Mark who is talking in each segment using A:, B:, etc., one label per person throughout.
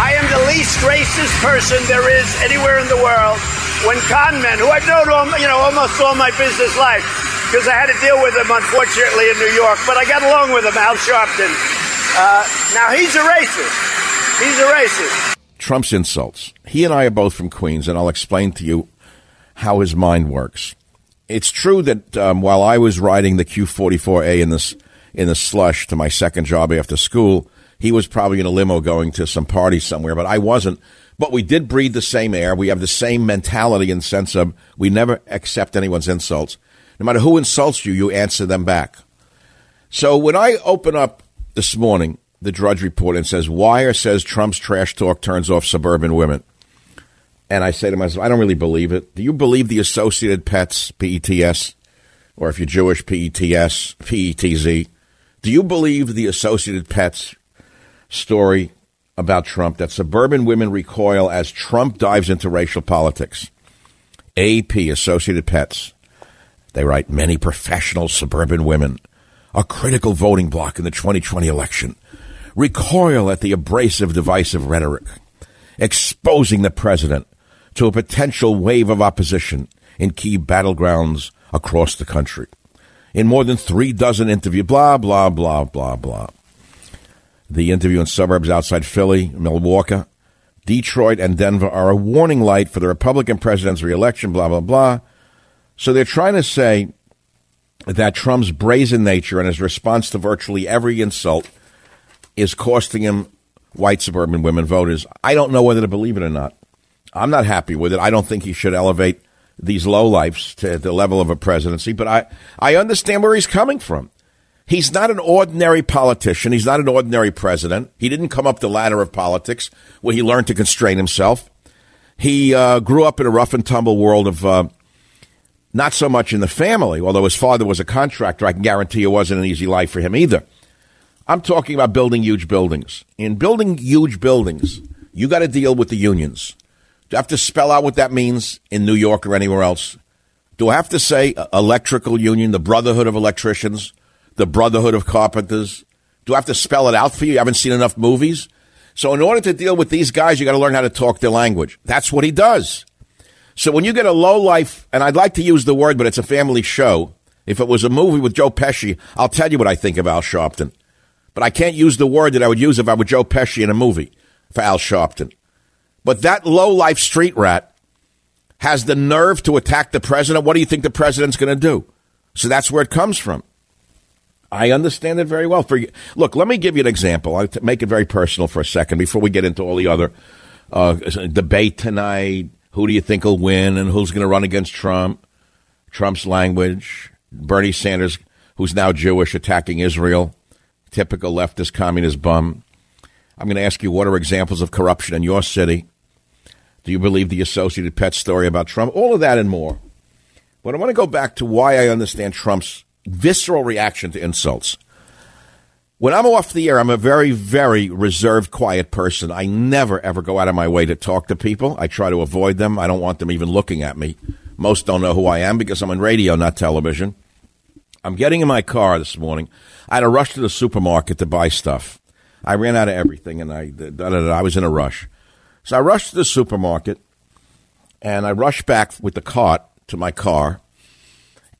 A: I am the least racist person there is anywhere in the world when con men, who I've known all, you know almost all my business life, because I had to deal with them unfortunately in New York, but I got along with them. Al Sharpton. Uh, now he's a racist. He's a racist.
B: Trump's insults. He and I are both from Queens, and I'll explain to you how his mind works. It's true that um, while I was riding the Q44A in this in the slush to my second job after school, he was probably in a limo going to some party somewhere, but I wasn't. But we did breathe the same air. We have the same mentality and sense of we never accept anyone's insults. No matter who insults you, you answer them back. So when I open up this morning the Drudge Report and says Wire says Trump's trash talk turns off suburban women, and I say to myself, I don't really believe it. Do you believe the Associated Pets (PETS), or if you're Jewish, PETS, PETZ? Do you believe the Associated Pets story about Trump that suburban women recoil as Trump dives into racial politics. AP, Associated Pets. They write many professional suburban women, a critical voting bloc in the 2020 election, recoil at the abrasive, divisive rhetoric, exposing the president to a potential wave of opposition in key battlegrounds across the country. In more than three dozen interviews, blah, blah, blah, blah, blah the interview in suburbs outside Philly, Milwaukee, Detroit, and Denver are a warning light for the Republican president's reelection, blah, blah, blah. So they're trying to say that Trump's brazen nature and his response to virtually every insult is costing him white suburban women voters. I don't know whether to believe it or not. I'm not happy with it. I don't think he should elevate these lowlifes to the level of a presidency, but I, I understand where he's coming from. He's not an ordinary politician. He's not an ordinary president. He didn't come up the ladder of politics where he learned to constrain himself. He uh, grew up in a rough and tumble world of uh, not so much in the family, although his father was a contractor. I can guarantee it wasn't an easy life for him either. I'm talking about building huge buildings. In building huge buildings, you got to deal with the unions. Do I have to spell out what that means in New York or anywhere else? Do I have to say uh, electrical union, the Brotherhood of Electricians? The Brotherhood of Carpenters. Do I have to spell it out for you? You haven't seen enough movies? So, in order to deal with these guys, you got to learn how to talk their language. That's what he does. So, when you get a low life, and I'd like to use the word, but it's a family show. If it was a movie with Joe Pesci, I'll tell you what I think of Al Sharpton. But I can't use the word that I would use if I were Joe Pesci in a movie for Al Sharpton. But that low life street rat has the nerve to attack the president. What do you think the president's going to do? So that's where it comes from. I understand it very well. For you. look, let me give you an example. I'll make it very personal for a second before we get into all the other uh, debate tonight. Who do you think will win and who's going to run against Trump? Trump's language. Bernie Sanders, who's now Jewish, attacking Israel. Typical leftist communist bum. I'm going to ask you what are examples of corruption in your city? Do you believe the Associated Press story about Trump? All of that and more. But I want to go back to why I understand Trump's visceral reaction to insults. When I'm off the air, I'm a very, very reserved, quiet person. I never, ever go out of my way to talk to people. I try to avoid them. I don't want them even looking at me. Most don't know who I am because I'm on radio, not television. I'm getting in my car this morning. I had a rush to the supermarket to buy stuff. I ran out of everything, and I, I was in a rush. So I rushed to the supermarket, and I rushed back with the cart to my car.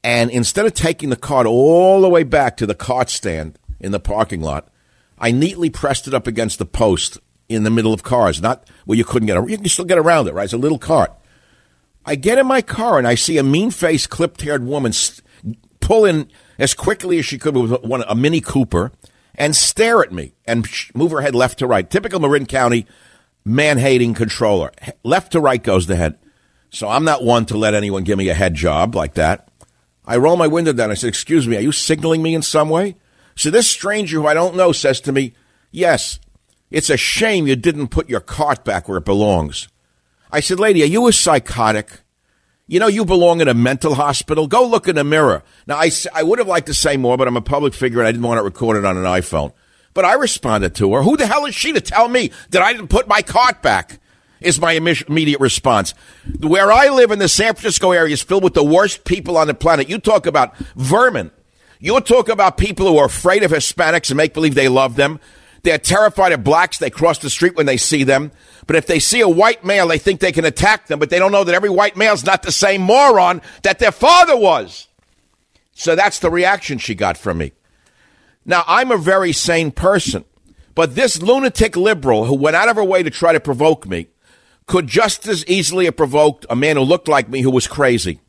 B: And instead of taking the cart all the way back to the cart stand in the parking lot, I neatly pressed it up against the post in the middle of cars, not where you couldn't get around. You can still get around it, right? It's a little cart. I get in my car and I see a mean faced, clipped haired woman pull in as quickly as she could with one, a Mini Cooper and stare at me and move her head left to right. Typical Marin County man hating controller. Left to right goes the head. So I'm not one to let anyone give me a head job like that. I roll my window down. I said, Excuse me, are you signaling me in some way? So this stranger who I don't know says to me, Yes, it's a shame you didn't put your cart back where it belongs. I said, Lady, are you a psychotic? You know, you belong in a mental hospital. Go look in the mirror. Now, I, I would have liked to say more, but I'm a public figure and I didn't want it recorded on an iPhone. But I responded to her. Who the hell is she to tell me that I didn't put my cart back? Is my immediate response. Where I live in the San Francisco area is filled with the worst people on the planet. You talk about vermin. You talk about people who are afraid of Hispanics and make believe they love them. They're terrified of blacks. They cross the street when they see them. But if they see a white male, they think they can attack them, but they don't know that every white male is not the same moron that their father was. So that's the reaction she got from me. Now, I'm a very sane person, but this lunatic liberal who went out of her way to try to provoke me could just as easily have provoked a man who looked like me who was crazy.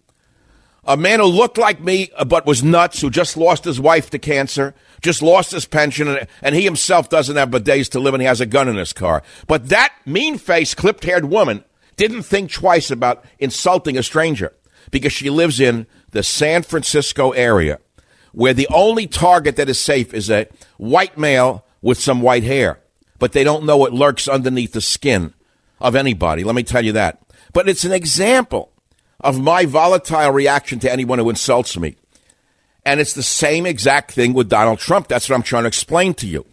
B: A man who looked like me uh, but was nuts, who just lost his wife to cancer, just lost his pension, and he himself doesn't have but days to live and he has a gun in his car. But that mean faced, clipped haired woman didn't think twice about insulting a stranger because she lives in the San Francisco area where the only target that is safe is a white male with some white hair, but they don't know what lurks underneath the skin of anybody. Let me tell you that. But it's an example of my volatile reaction to anyone who insults me. And it's the same exact thing with Donald Trump. That's what I'm trying to explain to you.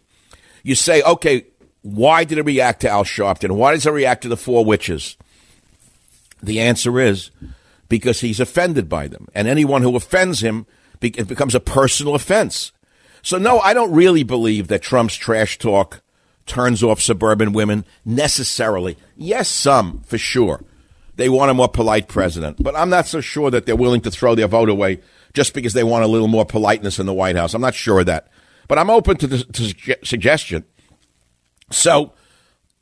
B: You say, okay, why did it react to Al Sharpton? Why does it react to the four witches? The answer is because he's offended by them. And anyone who offends him it becomes a personal offense. So, no, I don't really believe that Trump's trash talk turns off suburban women necessarily. Yes, some, for sure. They want a more polite president. But I'm not so sure that they're willing to throw their vote away just because they want a little more politeness in the White House. I'm not sure of that. But I'm open to the to suggestion. So,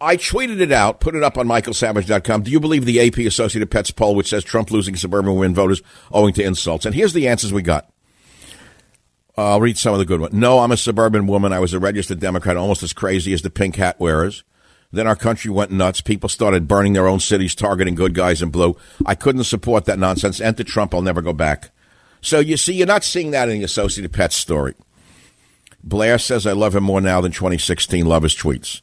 B: I tweeted it out, put it up on michaelsavage.com. Do you believe the AP Associated Press poll, which says Trump losing suburban women voters owing to insults? And here's the answers we got. Uh, I'll read some of the good ones. No, I'm a suburban woman. I was a registered Democrat, almost as crazy as the pink hat wearers. Then our country went nuts. People started burning their own cities, targeting good guys in blue. I couldn't support that nonsense. Enter Trump. I'll never go back. So you see, you're not seeing that in the Associated Press story. Blair says, I love him more now than 2016. Love his tweets.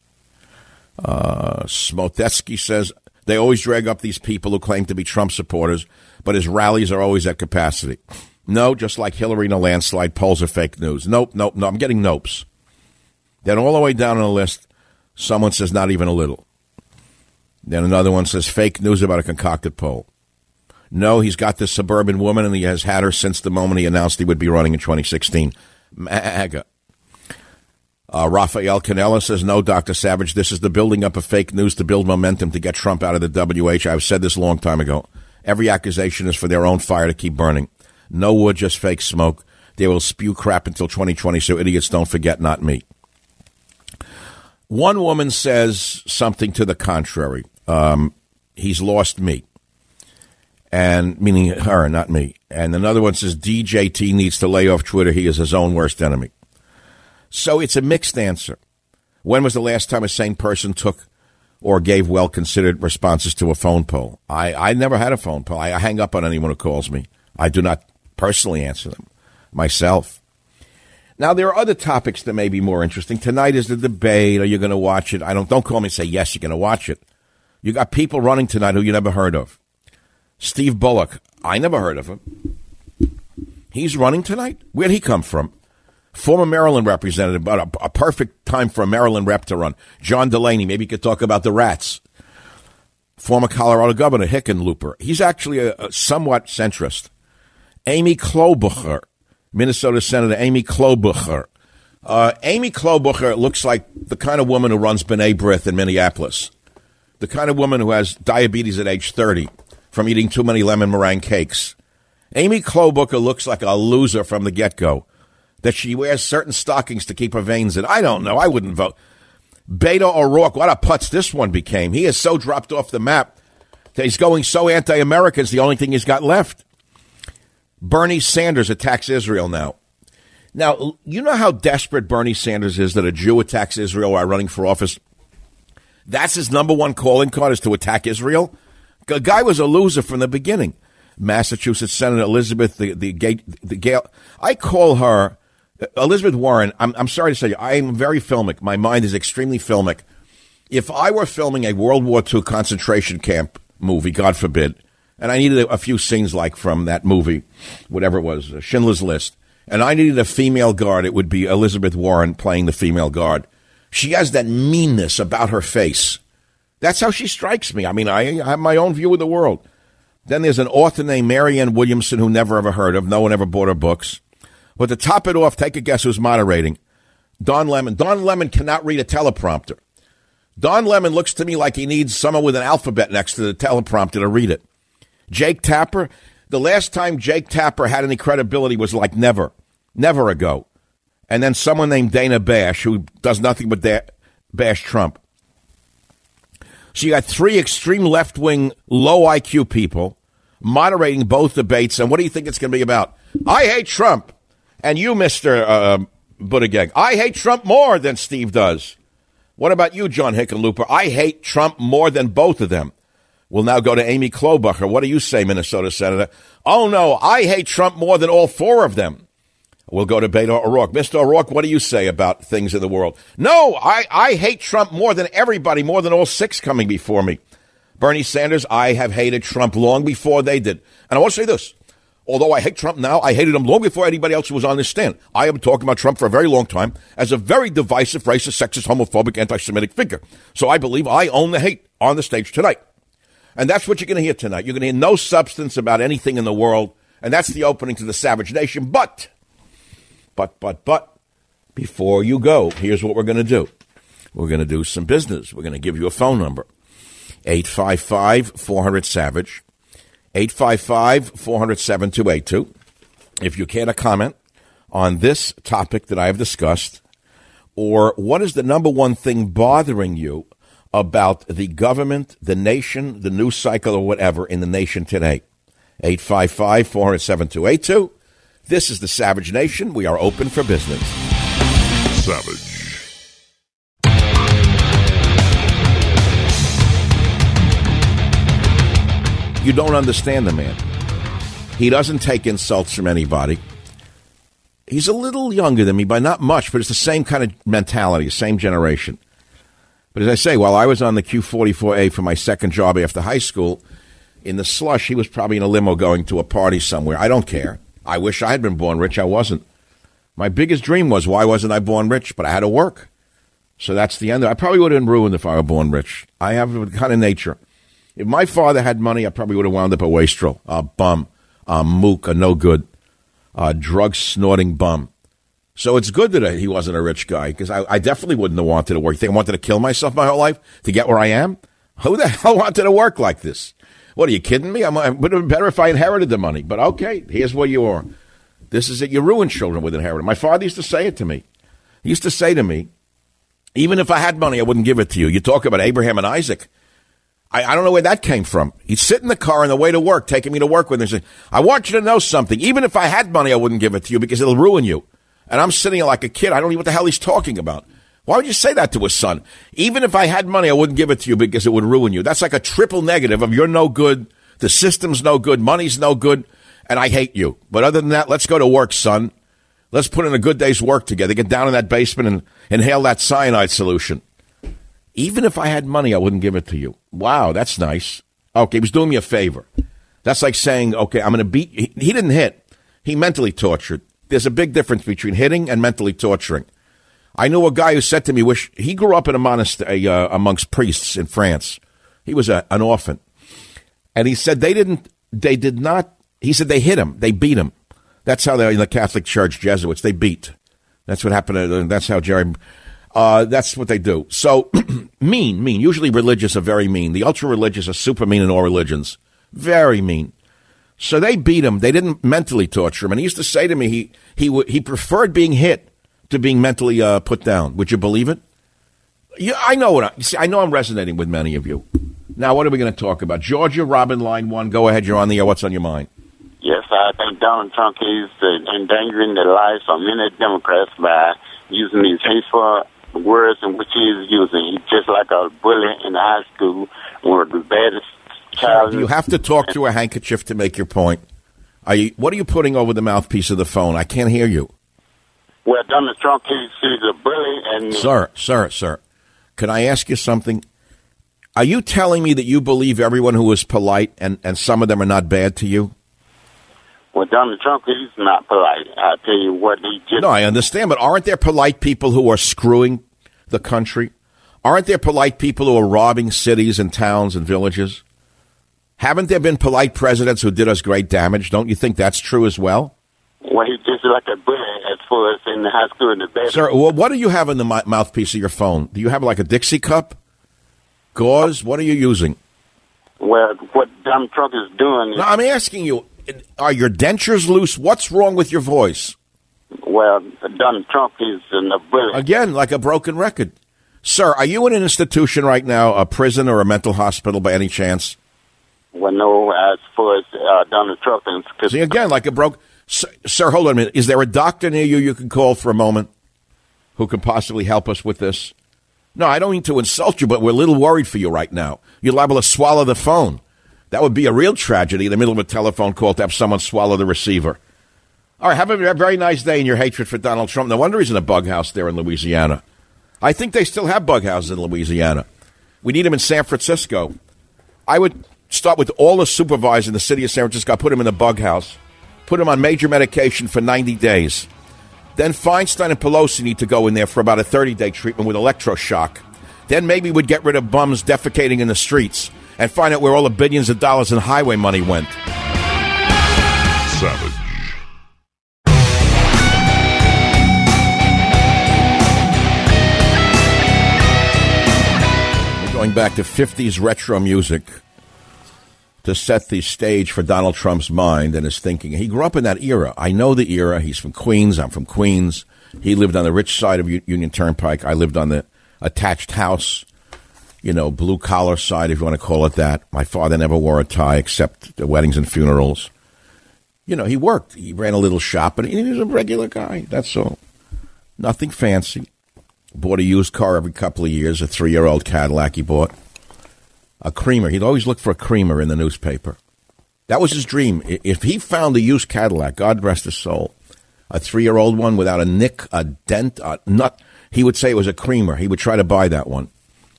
B: Uh, Smotetsky says, they always drag up these people who claim to be Trump supporters, but his rallies are always at capacity. No, just like Hillary in a landslide, polls are fake news. Nope, nope, no. I'm getting nopes. Then all the way down on the list, someone says not even a little. Then another one says fake news about a concocted poll. No, he's got this suburban woman and he has had her since the moment he announced he would be running in 2016. MAGA. Uh, Rafael Canella says, no, Dr. Savage, this is the building up of fake news to build momentum to get Trump out of the WH. I've said this a long time ago. Every accusation is for their own fire to keep burning. No wood, just fake smoke. They will spew crap until 2020, so idiots don't forget, not me. One woman says something to the contrary. Um, he's lost me. And meaning her, not me. And another one says DJT needs to lay off Twitter. He is his own worst enemy. So it's a mixed answer. When was the last time a sane person took or gave well considered responses to a phone poll. I, I never had a phone poll. I, I hang up on anyone who calls me. I do not personally answer them myself. Now there are other topics that may be more interesting. Tonight is the debate. Are you going to watch it? I don't. Don't call me and say yes. You're going to watch it. You got people running tonight who you never heard of. Steve Bullock. I never heard of him. He's running tonight. Where'd he come from? Former Maryland representative, but a, a, perfect time for a Maryland rep to run. John Delaney. Maybe you could talk about the rats. Former Colorado Governor Hickenlooper. He's actually a, a somewhat centrist. Amy Klobuchar, Minnesota Senator Amy Klobuchar. Uh, Amy Klobuchar looks like the kind of woman who runs B'nai B'rith in Minneapolis. The kind of woman who has diabetes at age 30 from eating too many lemon meringue cakes. Amy Klobuchar looks like a loser from the get go that she wears certain stockings to keep her veins in. I don't know. I wouldn't vote. Beto O'Rourke, what a putz this one became. He has so dropped off the map that he's going so anti American, it's the only thing he's got left. Bernie Sanders attacks Israel now. Now, you know how desperate Bernie Sanders is that a Jew attacks Israel while running for office? That's his number one calling card is to attack Israel. The guy was a loser from the beginning. Massachusetts Senator Elizabeth, the, the, the, the Gail, I call her uh, Elizabeth Warren, I'm, I'm sorry to say, I am very filmic. My mind is extremely filmic. If I were filming a World War II concentration camp movie, God forbid, and I needed a, few scenes like from that movie, whatever it was, uh, Schindler's List, and I needed a female guard, it would be Elizabeth Warren playing the female guard. She has that meanness about her face. That's how she strikes me. I mean, I, I have my own view of the world. Then there's an author named Marianne Williamson who never ever heard of. No one ever bought her books. But to top it off, take a guess who's moderating. Don Lemon. Don Lemon cannot read a teleprompter. Don Lemon looks to me like he needs someone with an alphabet next to the teleprompter to read it. Jake Tapper, the last time Jake Tapper had any credibility was like never, never ago. And then someone named Dana Bash, who does nothing but da- bash Trump. So you got three extreme left wing, low IQ people moderating both debates. And what do you think it's going to be about? I hate Trump. And you, Mr. Uh, Buttigieg, I hate Trump more than Steve does. What about you, John Hickenlooper? I hate Trump more than both of them. We'll now go to Amy Klobuchar. What do you say, Minnesota Senator? Oh, no, I hate Trump more than all four of them. We'll go to Beto O'Rourke. Mr. O'Rourke, what do you say about things in the world? No, I, I hate Trump more than everybody, more than all six coming before me. Bernie Sanders, I have hated Trump long before they did. And I want to say this Although I hate Trump now, I hated him long before anybody else was on this stand. I have been talking about Trump for a very long time as a very divisive, racist, sexist, homophobic, anti Semitic figure. So I believe I own the hate on the stage tonight. And that's what you're going to hear tonight. You're going to hear no substance about anything in the world. And that's the opening to the Savage Nation. But, but, but, but, before you go, here's what we're going to do. We're going to do some business. We're going to give you a phone number 855 400 Savage. 855 400 7282. If you care to comment on this topic that I have discussed, or what is the number one thing bothering you about the government, the nation, the news cycle, or whatever in the nation today? 855 400 7282. This is the Savage Nation. We are open for business.
C: Savage.
B: you don't understand the man. He doesn't take insults from anybody. He's a little younger than me by not much, but it's the same kind of mentality, same generation. But as I say, while I was on the Q44A for my second job after high school, in the slush, he was probably in a limo going to a party somewhere. I don't care. I wish I had been born rich. I wasn't. My biggest dream was why wasn't I born rich? But I had to work. So that's the end. I probably would have been ruined if I were born rich. I have a kind of nature. If my father had money, I probably would have wound up a wastrel, a bum, a mook, a no good, a drug snorting bum. So it's good that he wasn't a rich guy because I, I, definitely wouldn't have wanted to work. You think I wanted to kill myself my whole life to get where I am? Who the hell wanted to work like this? What are you kidding me? I'm, it would have been better if I inherited the money. But okay, here's what you are. This is it. You ruin children with inheritance. My father used to say it to me. He used to say to me, even if I had money, I wouldn't give it to you. You talk about Abraham and Isaac. I, I, don't know where that came from. He'd sit in the car on the way to work, taking me to work with him. Say, I want you to know something. Even if I had money, I wouldn't give it to you because it'll ruin you. And I'm sitting here like a kid. I don't know what the hell he's talking about. Why would you say that to a son? Even if I had money, I wouldn't give it to you because it would ruin you. That's like a triple negative of you're no good, the system's no good, money's no good, and I hate you. But other than that, let's go to work, son. Let's put in a good day's work together. Get down in that basement and inhale that cyanide solution. Even if I had money, I wouldn't give it to you. Wow, that's nice. Okay, he was doing me a favor. That's like saying, okay, I'm going to beat. He, he didn't hit. He mentally tortured. There's a big difference between hitting and mentally torturing. I knew a guy who said to me, "Wish he grew up in a monastery uh, amongst priests in France. He was a, an orphan, and he said they didn't, they did not. He said they hit him, they beat him. That's how they in the Catholic Church Jesuits they beat. That's what happened. To, that's how Jerry. Uh, that's what they do. So mean, mean. Usually religious are very mean. The ultra religious are super mean in all religions. Very mean. So they beat him. They didn't mentally torture him. And he used to say to me, he he he preferred being hit to being mentally uh, put down. Would you believe it? Yeah, I know what I see. I know I'm resonating with many of you. Now, what are we going to talk about? Georgia, Robin, line one. Go ahead. You're on the air. What's on your mind?
D: Yes, I think Donald Trump is uh, endangering the lives of many Democrats by using these hateful words in which he is using. He's just like a bully in high school, one of the baddest child.
B: You have to talk through a handkerchief to make your point. Are you, what are you putting over the mouthpiece of the phone? I can't hear you.
D: Well, Donald Trump, he's, he's a bully. And
B: sir, sir, sir, can I ask you something? Are you telling me that you believe everyone who is polite and, and some of them are not bad to you?
D: Well, Donald Trump, he's not polite. I tell you what, he just.
B: No, I understand, but aren't there polite people who are screwing the country? Aren't there polite people who are robbing cities and towns and villages? Haven't there been polite presidents who did us great damage? Don't you think that's true as well?
D: Well, he's just like a bully as far as in the high school and the bed.
B: Sir, well, what do you have in the mouthpiece of your phone? Do you have like a Dixie cup? Gauze? What are you using?
D: Well, what Donald Trump is doing. Is,
B: no, I'm asking you, are your dentures loose? What's wrong with your voice?
D: Well, Donald Trump is in a bully.
B: Again, like a broken record. Sir, are you in an institution right now, a prison or a mental hospital by any chance?
D: Well, no, as far as uh, Donald Trump is.
B: See, again, like a broke. Sir, sir, hold on a minute. Is there a doctor near you you can call for a moment who could possibly help us with this? No, I don't mean to insult you, but we're a little worried for you right now. You're liable to swallow the phone. That would be a real tragedy in the middle of a telephone call to have someone swallow the receiver. All right, have a very nice day in your hatred for Donald Trump. No wonder he's in a bug house there in Louisiana. I think they still have bug houses in Louisiana. We need him in San Francisco. I would start with all the supervisors in the city of San Francisco, put him in the bug house put him on major medication for 90 days. Then Feinstein and Pelosi need to go in there for about a 30 day treatment with electroshock. Then maybe we'd get rid of bums defecating in the streets and find out where all the billions of dollars in highway money went.
C: Savage.
B: We're going back to 50s retro music to set the stage for Donald Trump's mind and his thinking. He grew up in that era. I know the era. He's from Queens. I'm from Queens. He lived on the rich side of Union Turnpike. I lived on the attached house, you know, blue collar side, if you want to call it that. My father never wore a tie except the weddings and funerals. You know, he worked. He ran a little shop, and he was a regular guy. That's all. Nothing fancy. Bought a used car every couple of years, a three year old Cadillac he bought a creamer. He'd always look for a creamer in the newspaper. That was his dream. If he found a used Cadillac, God rest his soul, a three year old one without a nick, a dent, a nut, he would say it was a creamer. He would try to buy that one.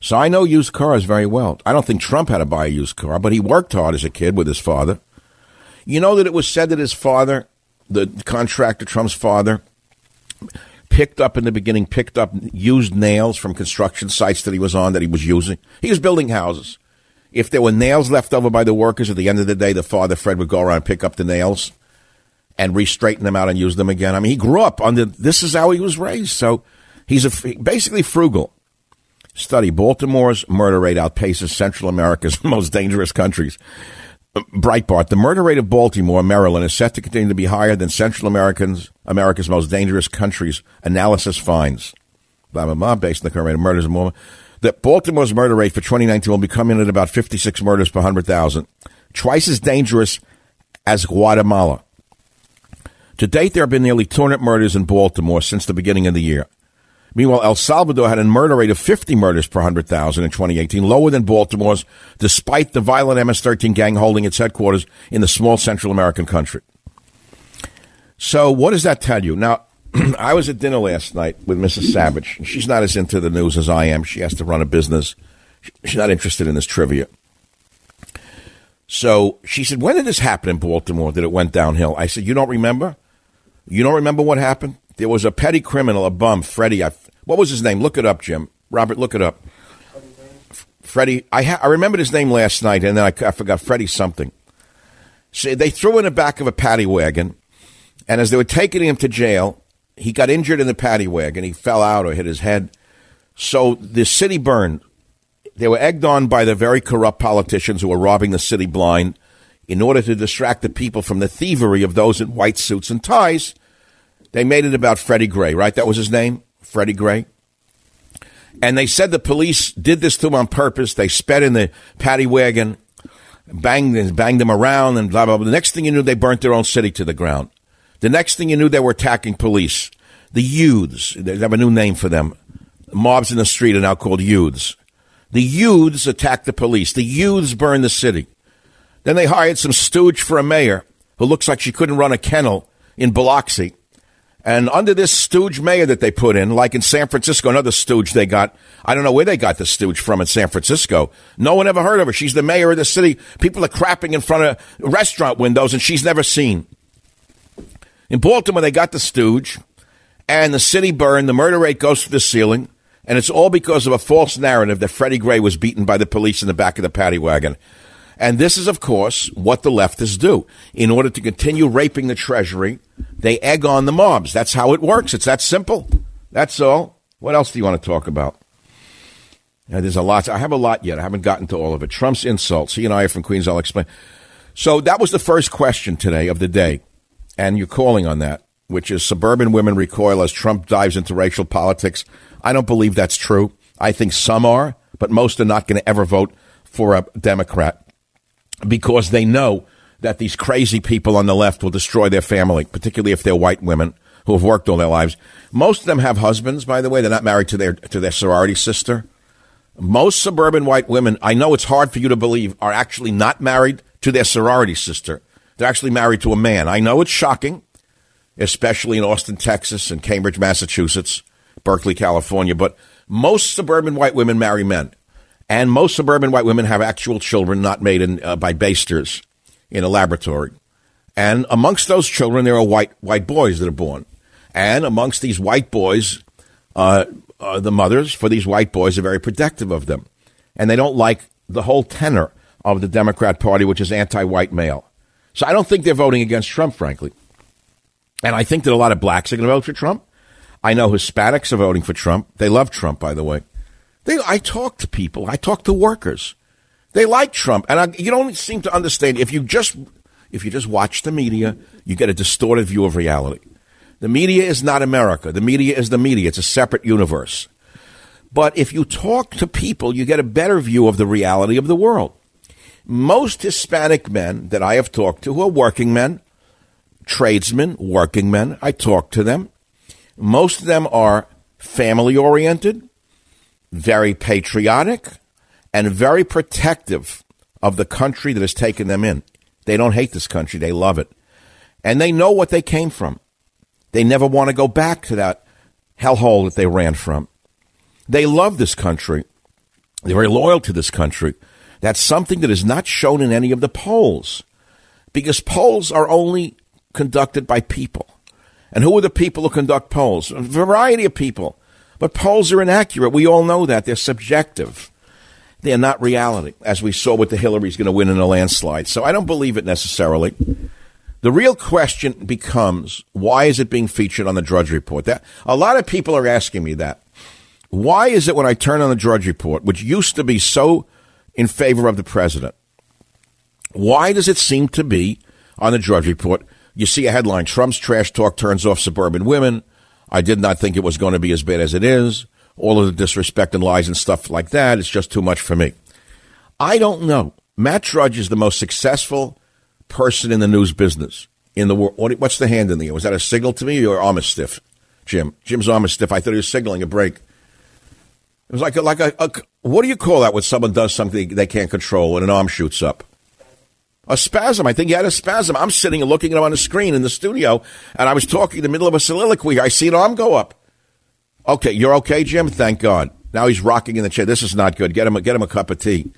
B: So I know used cars very well. I don't think Trump had to buy a used car, but he worked hard as a kid with his father. You know that it was said that his father, the contractor, Trump's father, picked up in the beginning, picked up used nails from construction sites that he was on that he was using. He was building houses. If there were nails left over by the workers at the end of the day, the father, Fred, would go around pick up the nails and re-straighten them out and use them again. I mean, he grew up under, this is how he was raised. So he's a, basically frugal. Study Baltimore's murder rate outpaces Central America's most dangerous countries. Breitbart, the murder rate of Baltimore, Maryland, is set to continue to be higher than Central Americans, America's most dangerous countries. Analysis finds, blah blah blah, based on the current rate of murders in more. That Baltimore's murder rate for 2019 will be coming in at about 56 murders per 100,000, twice as dangerous as Guatemala. To date, there have been nearly 200 murders in Baltimore since the beginning of the year. Meanwhile, El Salvador had a murder rate of 50 murders per 100,000 in 2018, lower than Baltimore's, despite the violent MS-13 gang holding its headquarters in the small Central American country. So, what does that tell you? Now, I was at dinner last night with Mrs. Savage. She's not as into the news as I am. She has to run a business. She's not interested in this trivia. So she said, When did this happen in Baltimore that it went downhill? I said, You don't remember? You don't remember what happened? There was a petty criminal, a bum, Freddie. I, what was his name? Look it up, Jim. Robert, look it up. Freddie. I, ha- I remembered his name last night, and then I, I forgot Freddie something. So they threw in the back of a paddy wagon, and as they were taking him to jail, he got injured in the paddy wagon. He fell out or hit his head. So the city burned. They were egged on by the very corrupt politicians who were robbing the city blind in order to distract the people from the thievery of those in white suits and ties. They made it about Freddie Gray, right? That was his name, Freddie Gray. And they said the police did this to him on purpose. They sped in the paddy wagon, banged, banged them around, and blah, blah, blah. The next thing you knew, they burnt their own city to the ground. The next thing you knew, they were attacking police. The youths, they have a new name for them. Mobs in the street are now called youths. The youths attacked the police. The youths burned the city. Then they hired some stooge for a mayor who looks like she couldn't run a kennel in Biloxi. And under this stooge mayor that they put in, like in San Francisco, another stooge they got, I don't know where they got the stooge from in San Francisco. No one ever heard of her. She's the mayor of the city. People are crapping in front of restaurant windows and she's never seen. In Baltimore, they got the stooge and the city burned. The murder rate goes to the ceiling. And it's all because of a false narrative that Freddie Gray was beaten by the police in the back of the paddy wagon. And this is, of course, what the leftists do. In order to continue raping the Treasury, they egg on the mobs. That's how it works. It's that simple. That's all. What else do you want to talk about? Yeah, there's a lot. I have a lot yet. I haven't gotten to all of it. Trump's insults. He and I are from Queens. I'll explain. So that was the first question today of the day. And you're calling on that, which is suburban women recoil as Trump dives into racial politics. I don't believe that's true. I think some are, but most are not going to ever vote for a Democrat because they know that these crazy people on the left will destroy their family, particularly if they're white women who have worked all their lives. Most of them have husbands, by the way. They're not married to their to their sorority sister. Most suburban white women, I know it's hard for you to believe, are actually not married to their sorority sister. They're actually married to a man. I know it's shocking, especially in Austin, Texas, and Cambridge, Massachusetts, Berkeley, California, but most suburban white women marry men. And most suburban white women have actual children not made in, uh, by basters in a laboratory. And amongst those children, there are white, white boys that are born. And amongst these white boys, uh, uh, the mothers for these white boys are very protective of them. And they don't like the whole tenor of the Democrat Party, which is anti white male. So I don't think they're voting against Trump, frankly. And I think that a lot of blacks are going to vote for Trump. I know Hispanics are voting for Trump. They love Trump, by the way. They, I talk to people. I talk to workers. They like Trump, and I, you don't seem to understand. If you just if you just watch the media, you get a distorted view of reality. The media is not America. The media is the media. It's a separate universe. But if you talk to people, you get a better view of the reality of the world. Most Hispanic men that I have talked to, who are working men, tradesmen, working men, I talk to them. Most of them are family oriented, very patriotic, and very protective of the country that has taken them in. They don't hate this country, they love it. And they know what they came from. They never want to go back to that hellhole that they ran from. They love this country. They're very loyal to this country. That's something that is not shown in any of the polls because polls are only conducted by people. And who are the people who conduct polls? A variety of people. But polls are inaccurate. We all know that. They're subjective. They're not reality, as we saw with the Hillary's going to win in a landslide. So I don't believe it necessarily. The real question becomes why is it being featured on the Drudge Report? That a lot of people are asking me that. Why is it when I turn on the Drudge Report, which used to be so in favor of the president, why does it seem to be on the Drudge Report? You see a headline: Trump's trash talk turns off suburban women. I did not think it was going to be as bad as it is. All of the disrespect and lies and stuff like that. It's just too much for me. I don't know. Matt Drudge is the most successful person in the news business in the world. What's the hand in the air? Was that a signal to me or armistice? Jim. Jim's arm is stiff. I thought he was signaling a break. It was like a, like a, a what do you call that when someone does something they can't control and an arm shoots up? A spasm. I think he had a spasm. I'm sitting and looking at him on the screen in the studio, and I was talking in the middle of a soliloquy. I see an arm go up. Okay, you're okay, Jim? Thank God. Now he's rocking in the chair. This is not good. Get him, a, get him a cup of tea.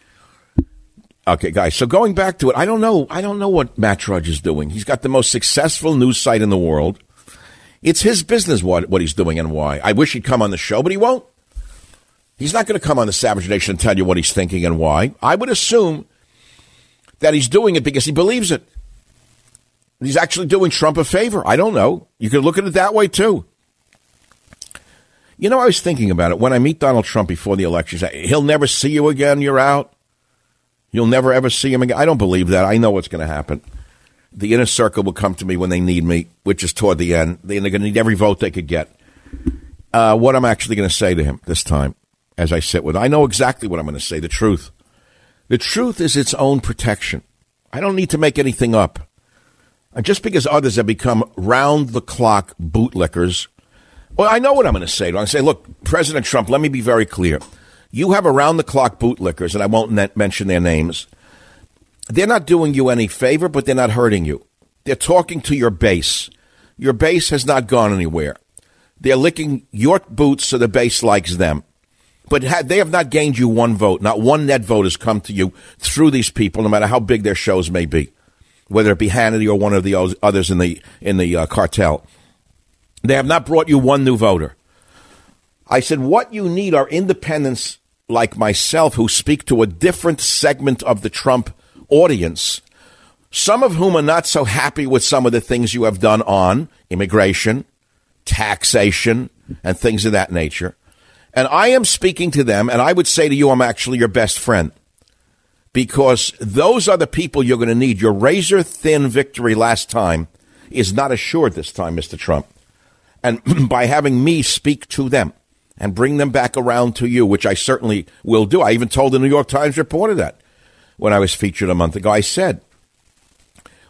B: Okay, guys. So going back to it, I don't know. I don't know what Matt Drudge is doing. He's got the most successful news site in the world. It's his business what what he's doing and why. I wish he'd come on the show, but he won't. He's not going to come on the Savage Nation and tell you what he's thinking and why. I would assume that he's doing it because he believes it. He's actually doing Trump a favor. I don't know. You could look at it that way too. You know, I was thinking about it when I meet Donald Trump before the election. He'll never see you again. You're out. You'll never ever see him again. I don't believe that. I know what's going to happen. The inner circle will come to me when they need me, which is toward the end. They're going to need every vote they could get. Uh, what I'm actually going to say to him this time, as I sit with, I know exactly what I'm going to say. The truth. The truth is its own protection. I don't need to make anything up. And just because others have become round the clock bootlickers, well, I know what I'm going to say. I'm going to say, look, President Trump, let me be very clear. You have around the clock bootlickers, and I won't mention their names. They're not doing you any favor, but they're not hurting you. They're talking to your base. Your base has not gone anywhere. They're licking your boots so the base likes them. But they have not gained you one vote. Not one net vote has come to you through these people, no matter how big their shows may be, whether it be Hannity or one of the others in the in the uh, cartel. They have not brought you one new voter. I said, what you need are independents like myself who speak to a different segment of the Trump audience, some of whom are not so happy with some of the things you have done on immigration, taxation, and things of that nature. And I am speaking to them, and I would say to you, I'm actually your best friend. Because those are the people you're going to need. Your razor thin victory last time is not assured this time, Mr. Trump. And by having me speak to them and bring them back around to you, which I certainly will do. I even told the New York Times reporter that when I was featured a month ago. I said,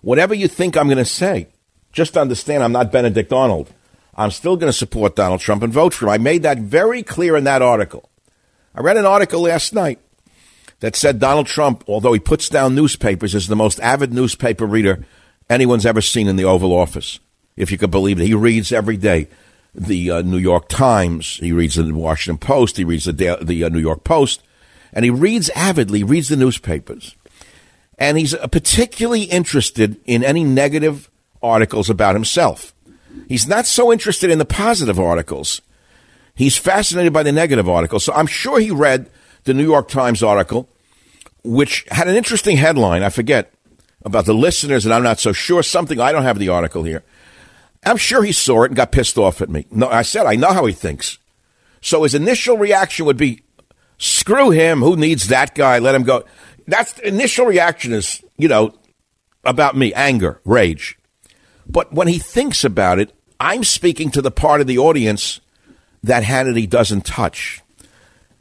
B: whatever you think I'm going to say, just understand I'm not Benedict Arnold. I'm still going to support Donald Trump and vote for him. I made that very clear in that article. I read an article last night that said Donald Trump, although he puts down newspapers, is the most avid newspaper reader anyone's ever seen in the Oval Office. If you could believe it, he reads every day the uh, New York Times, he reads the Washington Post, he reads the the uh, New York Post, and he reads avidly, reads the newspapers, and he's particularly interested in any negative articles about himself. He's not so interested in the positive articles. He's fascinated by the negative articles. So I'm sure he read the New York Times article, which had an interesting headline. I forget about the listeners, and I'm not so sure. Something, I don't have the article here. I'm sure he saw it and got pissed off at me. No, I said, I know how he thinks. So his initial reaction would be, screw him. Who needs that guy? Let him go. That's initial reaction is, you know, about me, anger, rage. But when he thinks about it, I'm speaking to the part of the audience that Hannity doesn't touch.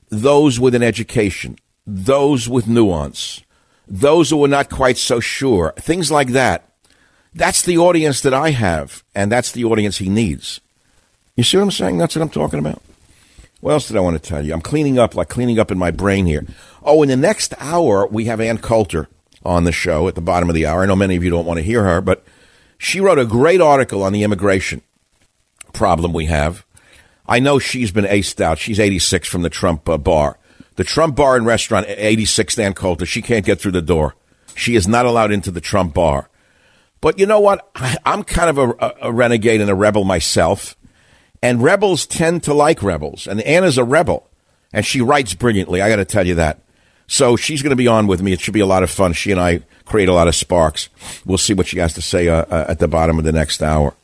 B: Those with an education, those with nuance, those who are not quite so sure, things like that. That's the audience that I have, and that's the audience he needs. You see what I'm saying? That's what I'm talking about. What else did I want to tell you? I'm cleaning up, like cleaning up in my brain here. Oh, in the next hour, we have Ann Coulter on the show at the bottom of the hour. I know many of you don't want to hear her, but she wrote a great article on the immigration problem we have. I know she's been aced out. She's 86 from the Trump uh, bar. The Trump bar and restaurant, 86 Ann Coulter, she can't get through the door. She is not allowed into the Trump bar. But you know what? I, am kind of a, a, renegade and a rebel myself. And rebels tend to like rebels. And Anna's a rebel. And she writes brilliantly. I got to tell you that. So she's going to be on with me. It should be a lot of fun. She and I create a lot of sparks. We'll see what she has to say uh, uh, at the bottom of the next hour.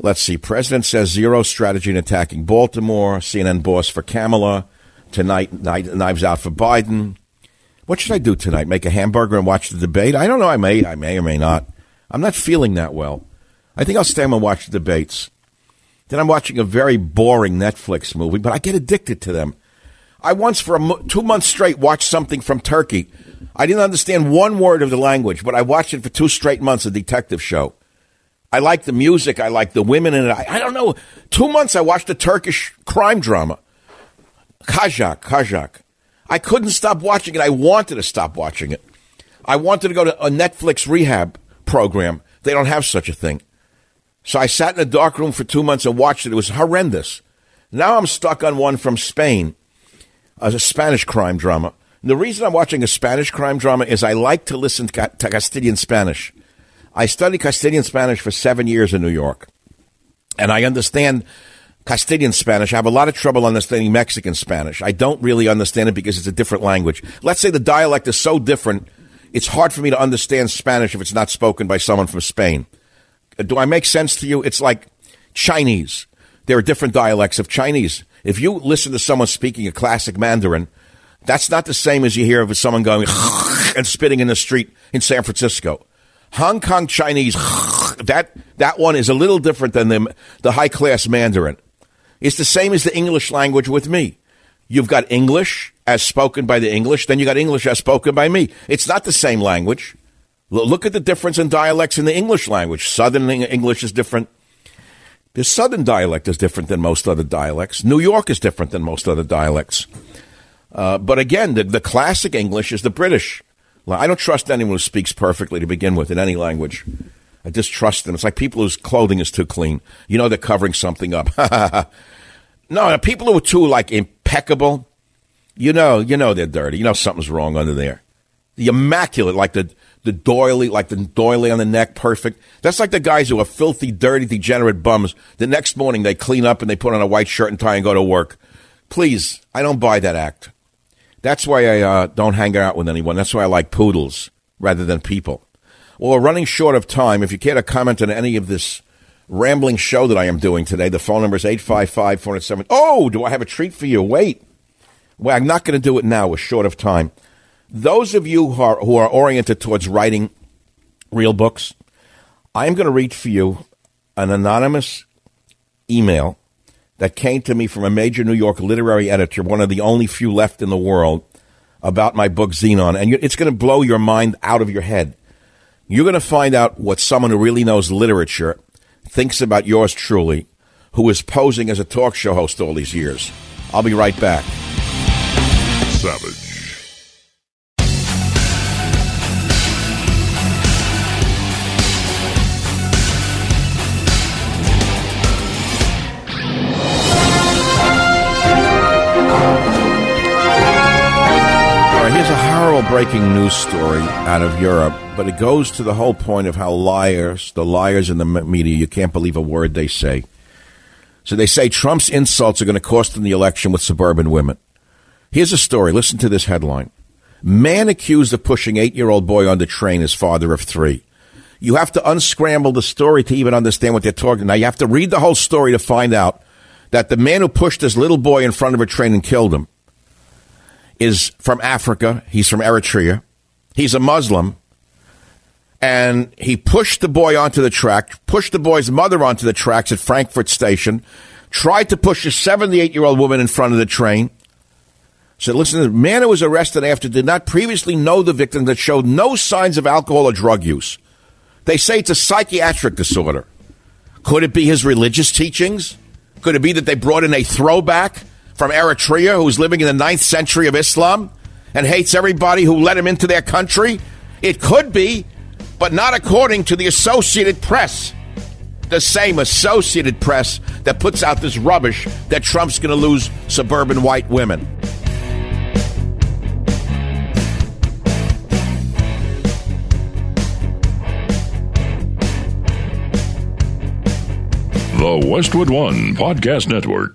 B: Let's see. President says zero strategy in attacking Baltimore. CNN boss for Kamala. Tonight, knives out for Biden. What should I do tonight? Make a hamburger and watch the debate? I don't know. I may. I may or may not. I'm not feeling that well. I think I'll stay home and watch the debates. Then I'm watching a very boring Netflix movie, but I get addicted to them. I once, for two months straight, watched something from Turkey. I didn't understand one word of the language, but I watched it for two straight months, a detective show. I like the music. I like the women in it. I, I don't know. Two months I watched a Turkish crime drama. Kajak, Kajak. I couldn't stop watching it. I wanted to stop watching it. I wanted to go to a Netflix rehab program. They don't have such a thing. So I sat in a dark room for two months and watched it. It was horrendous. Now I'm stuck on one from Spain, a Spanish crime drama. And the reason I'm watching a Spanish crime drama is I like to listen to Castilian Spanish. I studied Castilian Spanish for seven years in New York, and I understand Castilian Spanish. I have a lot of trouble understanding Mexican Spanish. I don't really understand it because it's a different language. Let's say the dialect is so different, it's hard for me to understand Spanish if it's not spoken by someone from Spain. Do I make sense to you? It's like Chinese. There are different dialects of Chinese. If you listen to someone speaking a classic Mandarin, that's not the same as you hear of someone going and spitting in the street in San Francisco. Hong Kong Chinese, that, that one is a little different than the, the high class Mandarin. It's the same as the English language with me. You've got English as spoken by the English, then you got English as spoken by me. It's not the same language. Look at the difference in dialects in the English language. Southern English is different. The Southern dialect is different than most other dialects. New York is different than most other dialects. Uh, but again, the, the classic English is the British. I don't trust anyone who speaks perfectly to begin with in any language. I distrust them. It's like people whose clothing is too clean. You know they're covering something up. no, people who are too like impeccable. You know, you know they're dirty. You know something's wrong under there. The immaculate, like the the doily, like the doily on the neck, perfect. That's like the guys who are filthy, dirty, degenerate bums. The next morning they clean up and they put on a white shirt and tie and go to work. Please, I don't buy that act. That's why I uh, don't hang out with anyone. That's why I like poodles rather than people. Well, we're running short of time. If you care to comment on any of this rambling show that I am doing today, the phone number is 855 407. Oh, do I have a treat for you? Wait. Well, I'm not going to do it now. We're short of time. Those of you who are, who are oriented towards writing real books, I'm going to read for you an anonymous email that came to me from a major New York literary editor, one of the only few left in the world, about my book Xenon. And it's going to blow your mind out of your head. You're going to find out what someone who really knows literature thinks about yours truly, who is posing as a talk show host all these years. I'll be right back.
C: Savage.
B: Breaking news story out of Europe, but it goes to the whole point of how liars, the liars in the media, you can't believe a word they say. So they say Trump's insults are going to cost him the election with suburban women. Here's a story. Listen to this headline. Man accused of pushing eight year old boy on the train is father of three. You have to unscramble the story to even understand what they're talking. Now you have to read the whole story to find out that the man who pushed this little boy in front of a train and killed him is from Africa. He's from Eritrea. He's a Muslim. And he pushed the boy onto the track, pushed the boy's mother onto the tracks at Frankfurt Station, tried to push a 78 year old woman in front of the train. Said, listen, the man who was arrested after did not previously know the victim that showed no signs of alcohol or drug use. They say it's a psychiatric disorder. Could it be his religious teachings? Could it be that they brought in a throwback from Eritrea who's living in the ninth century of Islam and hates everybody who let him into their country? It could be, but not according to the Associated Press. The same Associated Press that puts out this rubbish that Trump's going to lose suburban white women.
C: The Westwood One Podcast Network.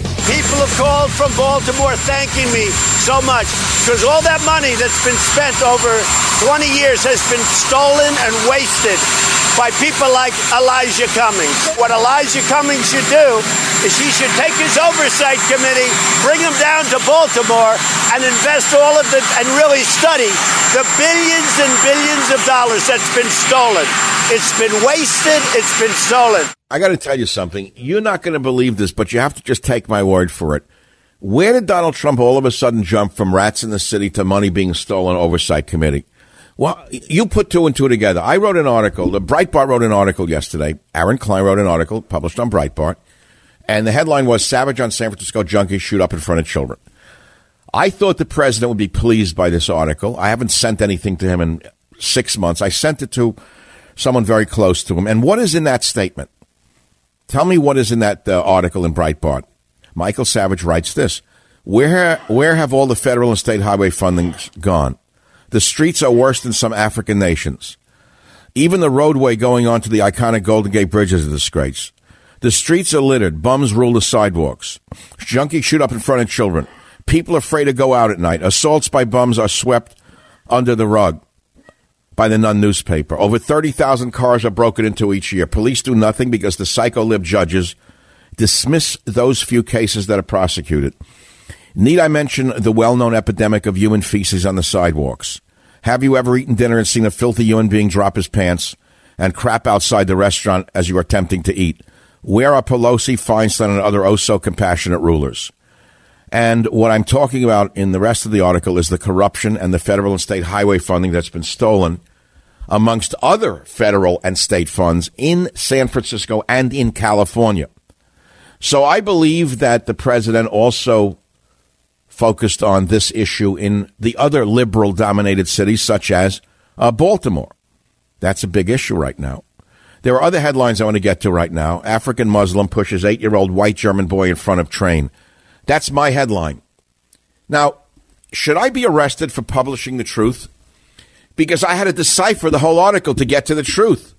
A: People have called from Baltimore thanking me so much because all that money that's been spent over 20 years has been stolen and wasted by people like Elijah Cummings. What Elijah Cummings should do is he should take his oversight committee, bring them down to Baltimore, and invest all of the and really study the billions and billions of dollars that's been stolen. It's been wasted. It's been stolen.
B: I got to tell you something. You're not going to believe this, but you have to just take my word for it. Where did Donald Trump all of a sudden jump from rats in the city to money being stolen oversight committee? Well, you put two and two together. I wrote an article. The Breitbart wrote an article yesterday. Aaron Klein wrote an article published on Breitbart, and the headline was "Savage on San Francisco junkies shoot up in front of children." I thought the president would be pleased by this article. I haven't sent anything to him in six months. I sent it to someone very close to him. And what is in that statement? Tell me what is in that uh, article in Breitbart. Michael Savage writes this: Where where have all the federal and state highway funding gone? The streets are worse than some African nations. Even the roadway going onto the iconic Golden Gate Bridge is a disgrace. The streets are littered. Bums rule the sidewalks. Junkies shoot up in front of children. People are afraid to go out at night. Assaults by bums are swept under the rug by the Nun newspaper. Over 30,000 cars are broken into each year. Police do nothing because the psycho lib judges dismiss those few cases that are prosecuted. Need I mention the well known epidemic of human feces on the sidewalks? Have you ever eaten dinner and seen a filthy human being drop his pants and crap outside the restaurant as you are attempting to eat? Where are Pelosi, Feinstein, and other oh so compassionate rulers? And what I'm talking about in the rest of the article is the corruption and the federal and state highway funding that's been stolen amongst other federal and state funds in San Francisco and in California. So I believe that the president also focused on this issue in the other liberal dominated cities, such as uh, Baltimore. That's a big issue right now. There are other headlines I want to get to right now. African Muslim pushes eight year old white German boy in front of train. That's my headline. Now, should I be arrested for publishing the truth? Because I had to decipher the whole article to get to the truth.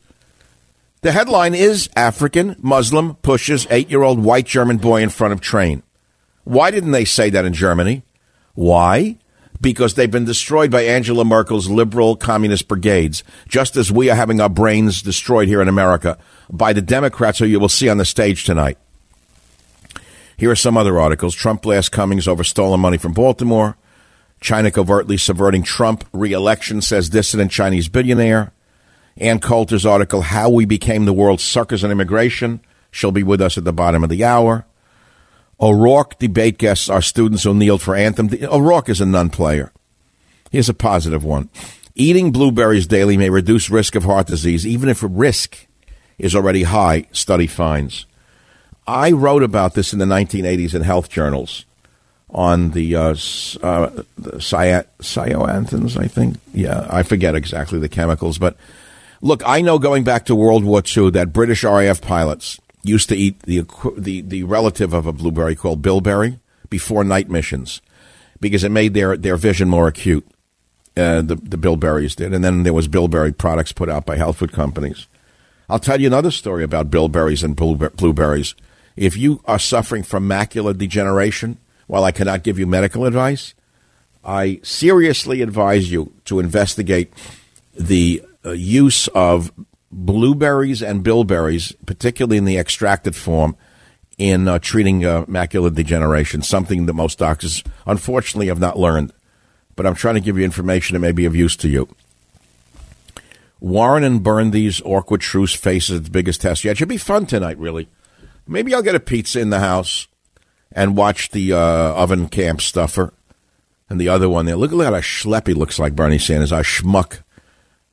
B: The headline is African Muslim pushes eight year old white German boy in front of train. Why didn't they say that in Germany? Why? Because they've been destroyed by Angela Merkel's liberal communist brigades, just as we are having our brains destroyed here in America by the Democrats who you will see on the stage tonight. Here are some other articles. Trump blasts Cummings over stolen money from Baltimore. China covertly subverting Trump re-election, says dissident Chinese billionaire. Ann Coulter's article, How We Became the World's Suckers on Immigration. She'll be with us at the bottom of the hour. O'Rourke debate guests are students who kneeled for anthem. O'Rourke is a nun player. Here's a positive one. Eating blueberries daily may reduce risk of heart disease, even if risk is already high, study finds. I wrote about this in the 1980s in health journals on the, uh, uh, the cyanthins, I think. Yeah, I forget exactly the chemicals. But look, I know going back to World War II that British RAF pilots used to eat the, the, the relative of a blueberry called bilberry before night missions because it made their, their vision more acute. Uh, the, the bilberries did. And then there was bilberry products put out by health food companies. I'll tell you another story about bilberries and blueberries. If you are suffering from macular degeneration, while I cannot give you medical advice, I seriously advise you to investigate the uh, use of blueberries and bilberries, particularly in the extracted form, in uh, treating uh, macular degeneration, something that most doctors, unfortunately, have not learned. But I'm trying to give you information that may be of use to you. Warren and Bernie's awkward truce faces its biggest test yet. It should be fun tonight, really. Maybe I'll get a pizza in the house and watch the uh, oven camp stuffer and the other one there. Look, look at how schlep he looks like Bernie Sanders, a schmuck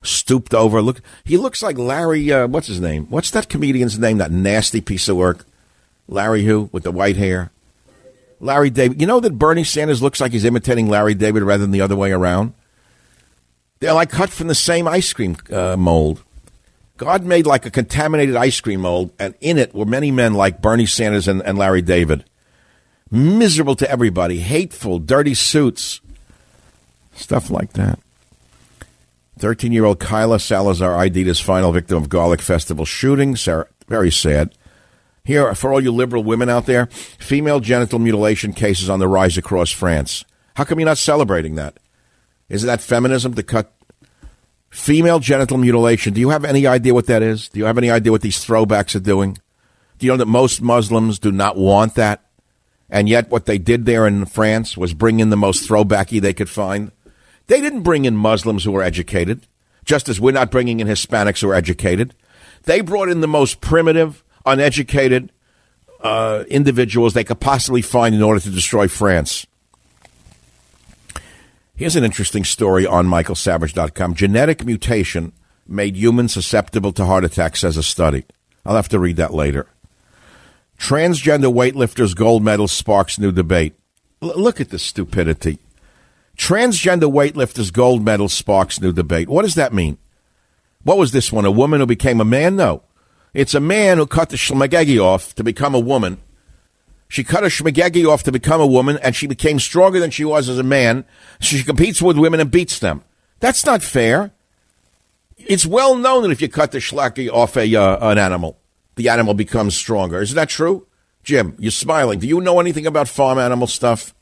B: stooped over. Look, he looks like Larry. Uh, what's his name? What's that comedian's name? That nasty piece of work, Larry who with the white hair. Larry David. You know that Bernie Sanders looks like he's imitating Larry David rather than the other way around. They're like cut from the same ice cream uh, mold. God made like a contaminated ice cream mold, and in it were many men like Bernie Sanders and, and Larry David. Miserable to everybody, hateful, dirty suits, stuff like that. 13 year old Keyla Salazar ID'd as final victim of Garlic Festival shooting. Sarah, very sad. Here, for all you liberal women out there, female genital mutilation cases on the rise across France. How come you're not celebrating that? Isn't that feminism to cut Female genital mutilation. Do you have any idea what that is? Do you have any idea what these throwbacks are doing? Do you know that most Muslims do not want that? And yet, what they did there in France was bring in the most throwbacky they could find. They didn't bring in Muslims who were educated, just as we're not bringing in Hispanics who are educated. They brought in the most primitive, uneducated uh, individuals they could possibly find in order to destroy France. Here's an interesting story on michaelsavage.com. Genetic mutation made humans susceptible to heart attacks, says a study. I'll have to read that later. Transgender weightlifters gold medal sparks new debate. L- look at this stupidity. Transgender weightlifters gold medal sparks new debate. What does that mean? What was this one? A woman who became a man? No. It's a man who cut the schmagegi off to become a woman she cut her schmagegi off to become a woman, and she became stronger than she was as a man. She competes with women and beats them. That's not fair. It's well known that if you cut the schlaki off a uh, an animal, the animal becomes stronger. Isn't that true? Jim, you're smiling. Do you know anything about farm animal stuff?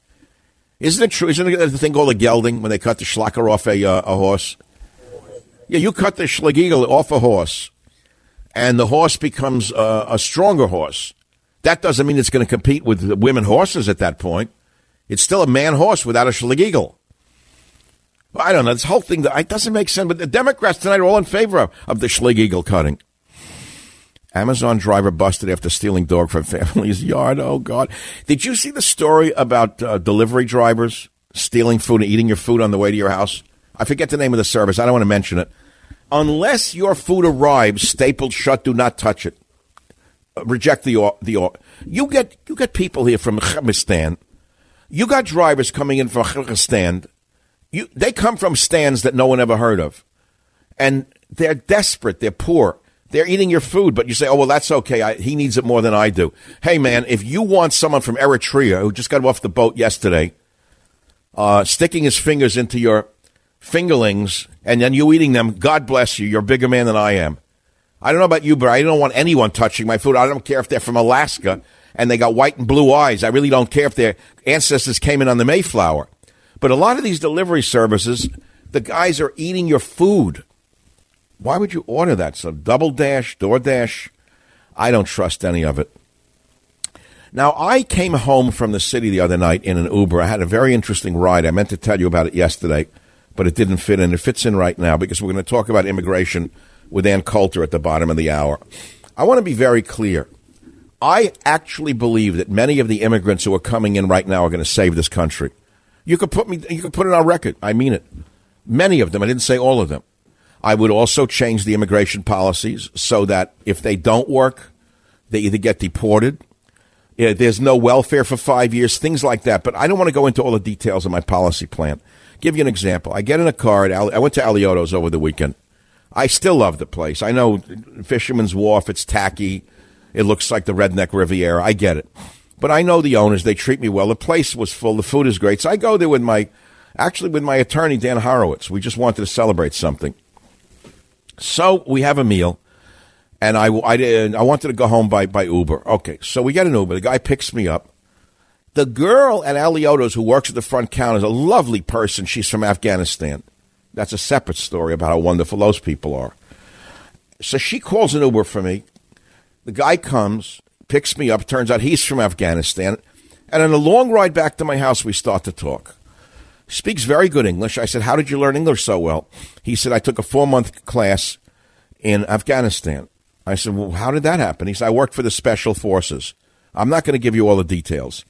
B: Isn't it true? Isn't it the thing called a gelding when they cut the schlacker off a, uh, a horse? Yeah, you cut the schlagigel off a horse, and the horse becomes uh, a stronger horse. That doesn't mean it's going to compete with women horses at that point. It's still a man horse without a schlegeagle. I don't know. This whole thing it doesn't make sense. But the Democrats tonight are all in favor of, of the schlegeagle cutting. Amazon driver busted after stealing dog from family's yard. Oh God! Did you see the story about uh, delivery drivers stealing food and eating your food on the way to your house? I forget the name of the service. I don't want to mention it. Unless your food arrives stapled shut, do not touch it reject the the you get you get people here from Kyrgyzstan. You got drivers coming in from Kyrgyzstan. You they come from stands that no one ever heard of, and they're desperate. They're poor. They're eating your food, but you say, "Oh well, that's okay. I, he needs it more than I do." Hey, man, if you want someone from Eritrea who just got off the boat yesterday, uh, sticking his fingers into your fingerlings and then you eating them, God bless you. You're a bigger man than I am. I don't know about you, but I don't want anyone touching my food. I don't care if they're from Alaska and they got white and blue eyes. I really don't care if their ancestors came in on the Mayflower. But a lot of these delivery services, the guys are eating your food. Why would you order that? So Double Dash, DoorDash, I don't trust any of it. Now, I came home from the city the other night in an Uber. I had a very interesting ride. I meant to tell you about it yesterday, but it didn't fit in. It fits in right now because we're going to talk about immigration with Ann Coulter at the bottom of the hour. I want to be very clear. I actually believe that many of the immigrants who are coming in right now are going to save this country. You could put me, you could put it on record. I mean it. Many of them. I didn't say all of them. I would also change the immigration policies so that if they don't work, they either get deported. Eh, there's no welfare for five years, things like that. But I don't want to go into all the details of my policy plan. Give you an example. I get in a car. At I went to Alioto's over the weekend. I still love the place. I know Fisherman's Wharf, it's tacky. It looks like the Redneck Riviera. I get it. But I know the owners, they treat me well. The place was full. The food is great. So I go there with my, actually with my attorney, Dan Horowitz. We just wanted to celebrate something. So we have a meal. And I, I, I wanted to go home by, by Uber. Okay, so we get an Uber. The guy picks me up. The girl at Alioto's who works at the front counter is a lovely person. She's from Afghanistan. That's a separate story about how wonderful those people are. So she calls an Uber for me. The guy comes, picks me up. Turns out he's from Afghanistan. And on a long ride back to my house, we start to talk. Speaks very good English. I said, How did you learn English so well? He said, I took a four month class in Afghanistan. I said, Well, how did that happen? He said, I worked for the special forces. I'm not going to give you all the details.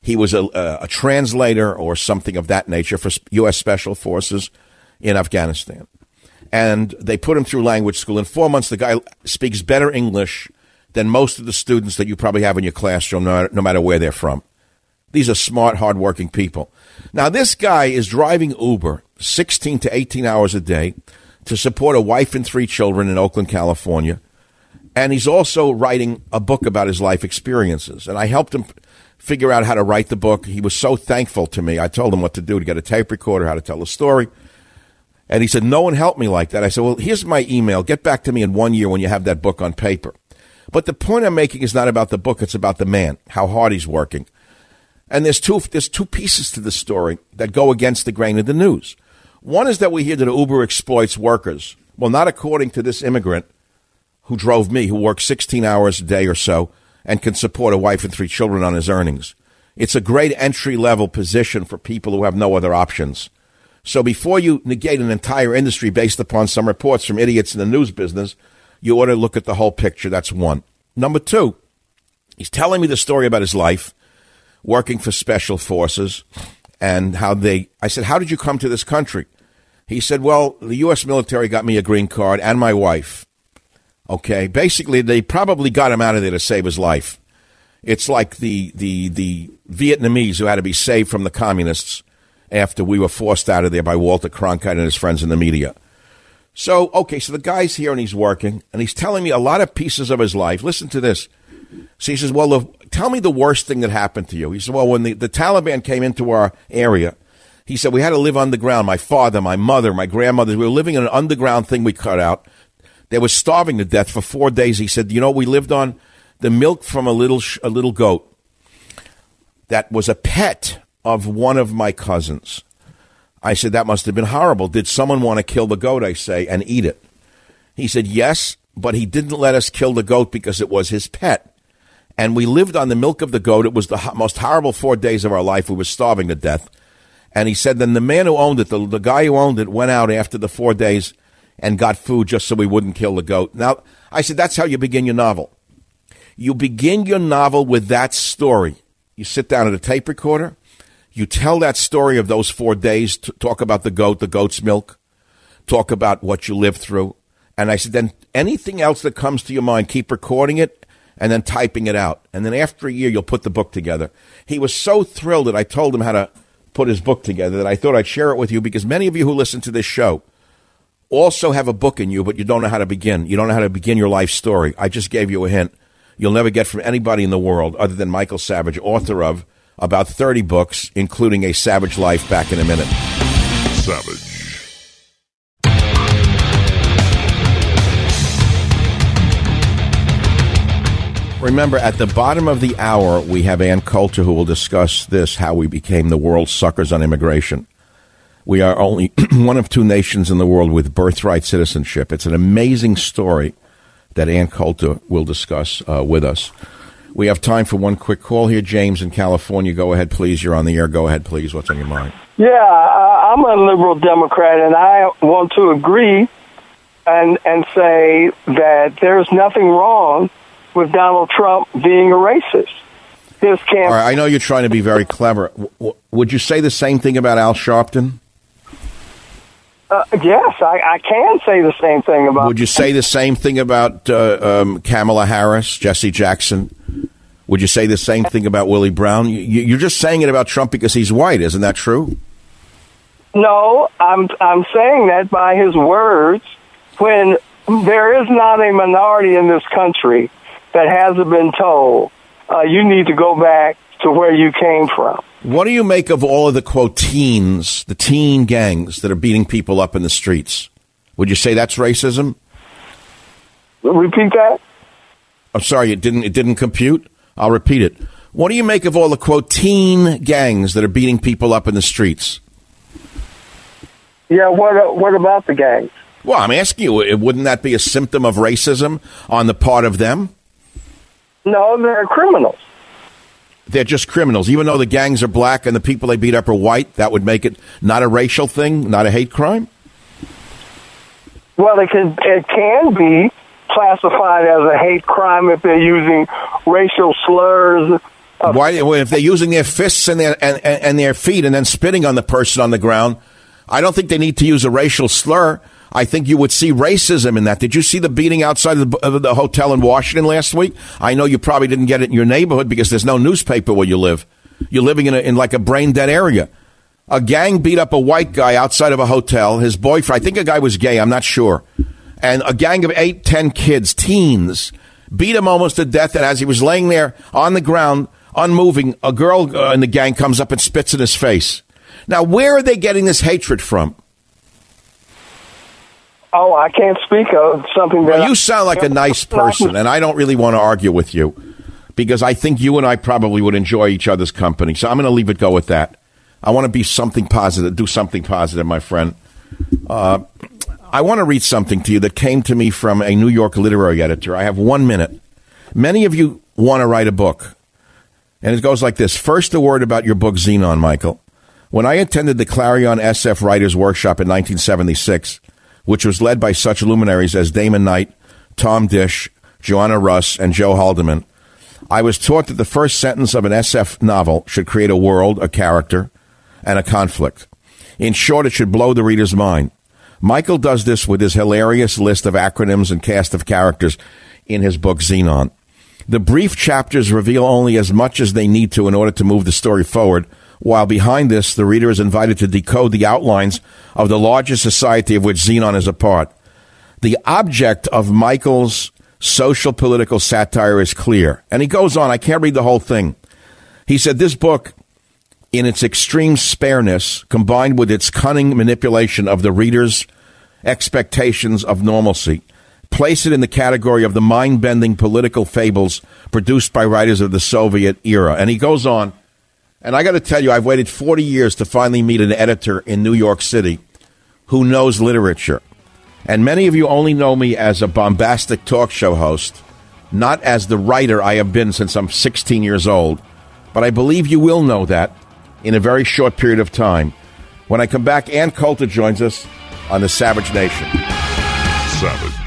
B: He was a, a, a translator or something of that nature for U.S. Special Forces in Afghanistan. And they put him through language school. In four months, the guy speaks better English than most of the students that you probably have in your classroom, no matter, no matter where they're from. These are smart, hardworking people. Now, this guy is driving Uber 16 to 18 hours a day to support a wife and three children in Oakland, California. And he's also writing a book about his life experiences. And I helped him figure out how to write the book. He was so thankful to me. I told him what to do to get a tape recorder, how to tell a story. And he said, No one helped me like that. I said, Well, here's my email. Get back to me in one year when you have that book on paper. But the point I'm making is not about the book, it's about the man, how hard he's working. And there's two, there's two pieces to the story that go against the grain of the news. One is that we hear that Uber exploits workers. Well, not according to this immigrant who drove me, who works 16 hours a day or so and can support a wife and three children on his earnings. It's a great entry level position for people who have no other options. So before you negate an entire industry based upon some reports from idiots in the news business, you ought to look at the whole picture. That's one. Number two, he's telling me the story about his life working for special forces and how they, I said, how did you come to this country? He said, well, the U.S. military got me a green card and my wife. Okay. Basically, they probably got him out of there to save his life. It's like the, the, the Vietnamese who had to be saved from the communists after we were forced out of there by Walter Cronkite and his friends in the media. So, okay, so the guy's here and he's working and he's telling me a lot of pieces of his life. Listen to this. So he says, Well, tell me the worst thing that happened to you. He said, Well, when the, the Taliban came into our area, he said, We had to live underground. My father, my mother, my grandmother, we were living in an underground thing we cut out. They were starving to death for four days. He said, You know, we lived on the milk from a little, a little goat that was a pet of one of my cousins. I said, That must have been horrible. Did someone want to kill the goat, I say, and eat it? He said, Yes, but he didn't let us kill the goat because it was his pet. And we lived on the milk of the goat. It was the most horrible four days of our life. We were starving to death. And he said, then the man who owned it, the, the guy who owned it, went out after the four days and got food just so we wouldn't kill the goat. Now, I said, that's how you begin your novel. You begin your novel with that story. You sit down at a tape recorder. You tell that story of those four days. talk about the goat, the goat's milk. Talk about what you lived through. And I said, then anything else that comes to your mind, keep recording it and then typing it out. And then after a year, you'll put the book together. He was so thrilled that I told him how to put his book together that I thought I'd share it with you because many of you who listen to this show also have a book in you, but you don't know how to begin. You don't know how to begin your life story. I just gave you a hint. You'll never get from anybody in the world other than Michael Savage, author of about 30 books, including A Savage Life, back in a minute.
C: Savage.
B: Remember, at the bottom of the hour, we have Ann Coulter who will discuss this how we became the world's suckers on immigration. We are only one of two nations in the world with birthright citizenship. It's an amazing story that Ann Coulter will discuss uh, with us. We have time for one quick call here. James in California, go ahead, please. You're on the air. Go ahead, please. What's on your mind?
E: Yeah, uh, I'm a liberal Democrat, and I want to agree and and say that there's nothing wrong with Donald Trump being a racist. His camp-
B: I know you're trying to be very clever. W- would you say the same thing about Al Sharpton?
E: Uh, yes, I, I, can say the same thing about.
B: Would you say the same thing about uh, um, Kamala Harris, Jesse Jackson? Would you say the same thing about Willie Brown? You, you're just saying it about Trump because he's white, isn't that true?
E: No, I'm I'm saying that by his words. When there is not a minority in this country that hasn't been told, uh, you need to go back to where you came from.
B: What do you make of all of the quote teens, the teen gangs that are beating people up in the streets? Would you say that's racism?
E: Repeat that.
B: I'm sorry, it didn't. It didn't compute. I'll repeat it. What do you make of all the quote teen gangs that are beating people up in the streets?
E: Yeah. What uh, What about the gangs?
B: Well, I'm asking you. Wouldn't that be a symptom of racism on the part of them?
E: No, they're criminals.
B: They're just criminals. Even though the gangs are black and the people they beat up are white, that would make it not a racial thing, not a hate crime?
E: Well, it can, it can be classified as a hate crime if they're using racial slurs.
B: Why, if they're using their fists and their, and, and their feet and then spitting on the person on the ground, I don't think they need to use a racial slur. I think you would see racism in that. Did you see the beating outside of the, of the, hotel in Washington last week? I know you probably didn't get it in your neighborhood because there's no newspaper where you live. You're living in, a, in like a brain dead area. A gang beat up a white guy outside of a hotel. His boyfriend, I think a guy was gay, I'm not sure. And a gang of eight, ten kids, teens, beat him almost to death. And as he was laying there on the ground, unmoving, a girl uh, in the gang comes up and spits in his face. Now, where are they getting this hatred from?
E: Oh, I can't speak of something that.
B: Well, you sound like a nice person, and I don't really want to argue with you because I think you and I probably would enjoy each other's company. So I'm going to leave it go with that. I want to be something positive, do something positive, my friend. Uh, I want to read something to you that came to me from a New York literary editor. I have one minute. Many of you want to write a book. And it goes like this First, a word about your book, Xenon, Michael. When I attended the Clarion SF Writers Workshop in 1976, which was led by such luminaries as Damon Knight, Tom Disch, Joanna Russ, and Joe Haldeman, I was taught that the first sentence of an SF novel should create a world, a character, and a conflict. In short, it should blow the reader's mind. Michael does this with his hilarious list of acronyms and cast of characters in his book Xenon. The brief chapters reveal only as much as they need to in order to move the story forward, while behind this, the reader is invited to decode the outlines of the larger society of which Xenon is a part. The object of Michael's social political satire is clear. And he goes on, I can't read the whole thing. He said, This book, in its extreme spareness, combined with its cunning manipulation of the reader's expectations of normalcy, place it in the category of the mind bending political fables produced by writers of the Soviet era. And he goes on, and I got to tell you, I've waited 40 years to finally meet an editor in New York City who knows literature. And many of you only know me as a bombastic talk show host, not as the writer I have been since I'm 16 years old. But I believe you will know that in a very short period of time. When I come back, Ann Coulter joins us on the Savage Nation.
C: Savage.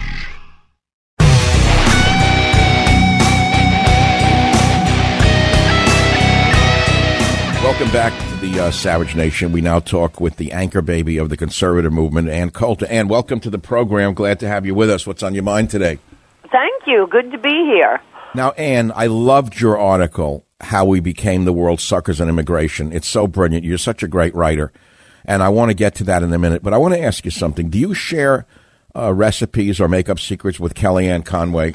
B: Welcome back to the uh, Savage Nation. We now talk with the anchor baby of the conservative movement, Ann Coulter. Ann, welcome to the program. Glad to have you with us. What's on your mind today?
F: Thank you. Good to be here.
B: Now, Ann, I loved your article, How We Became the World's Suckers on Immigration. It's so brilliant. You're such a great writer. And I want to get to that in a minute. But I want to ask you something. Do you share uh, recipes or makeup secrets with Kellyanne Conway?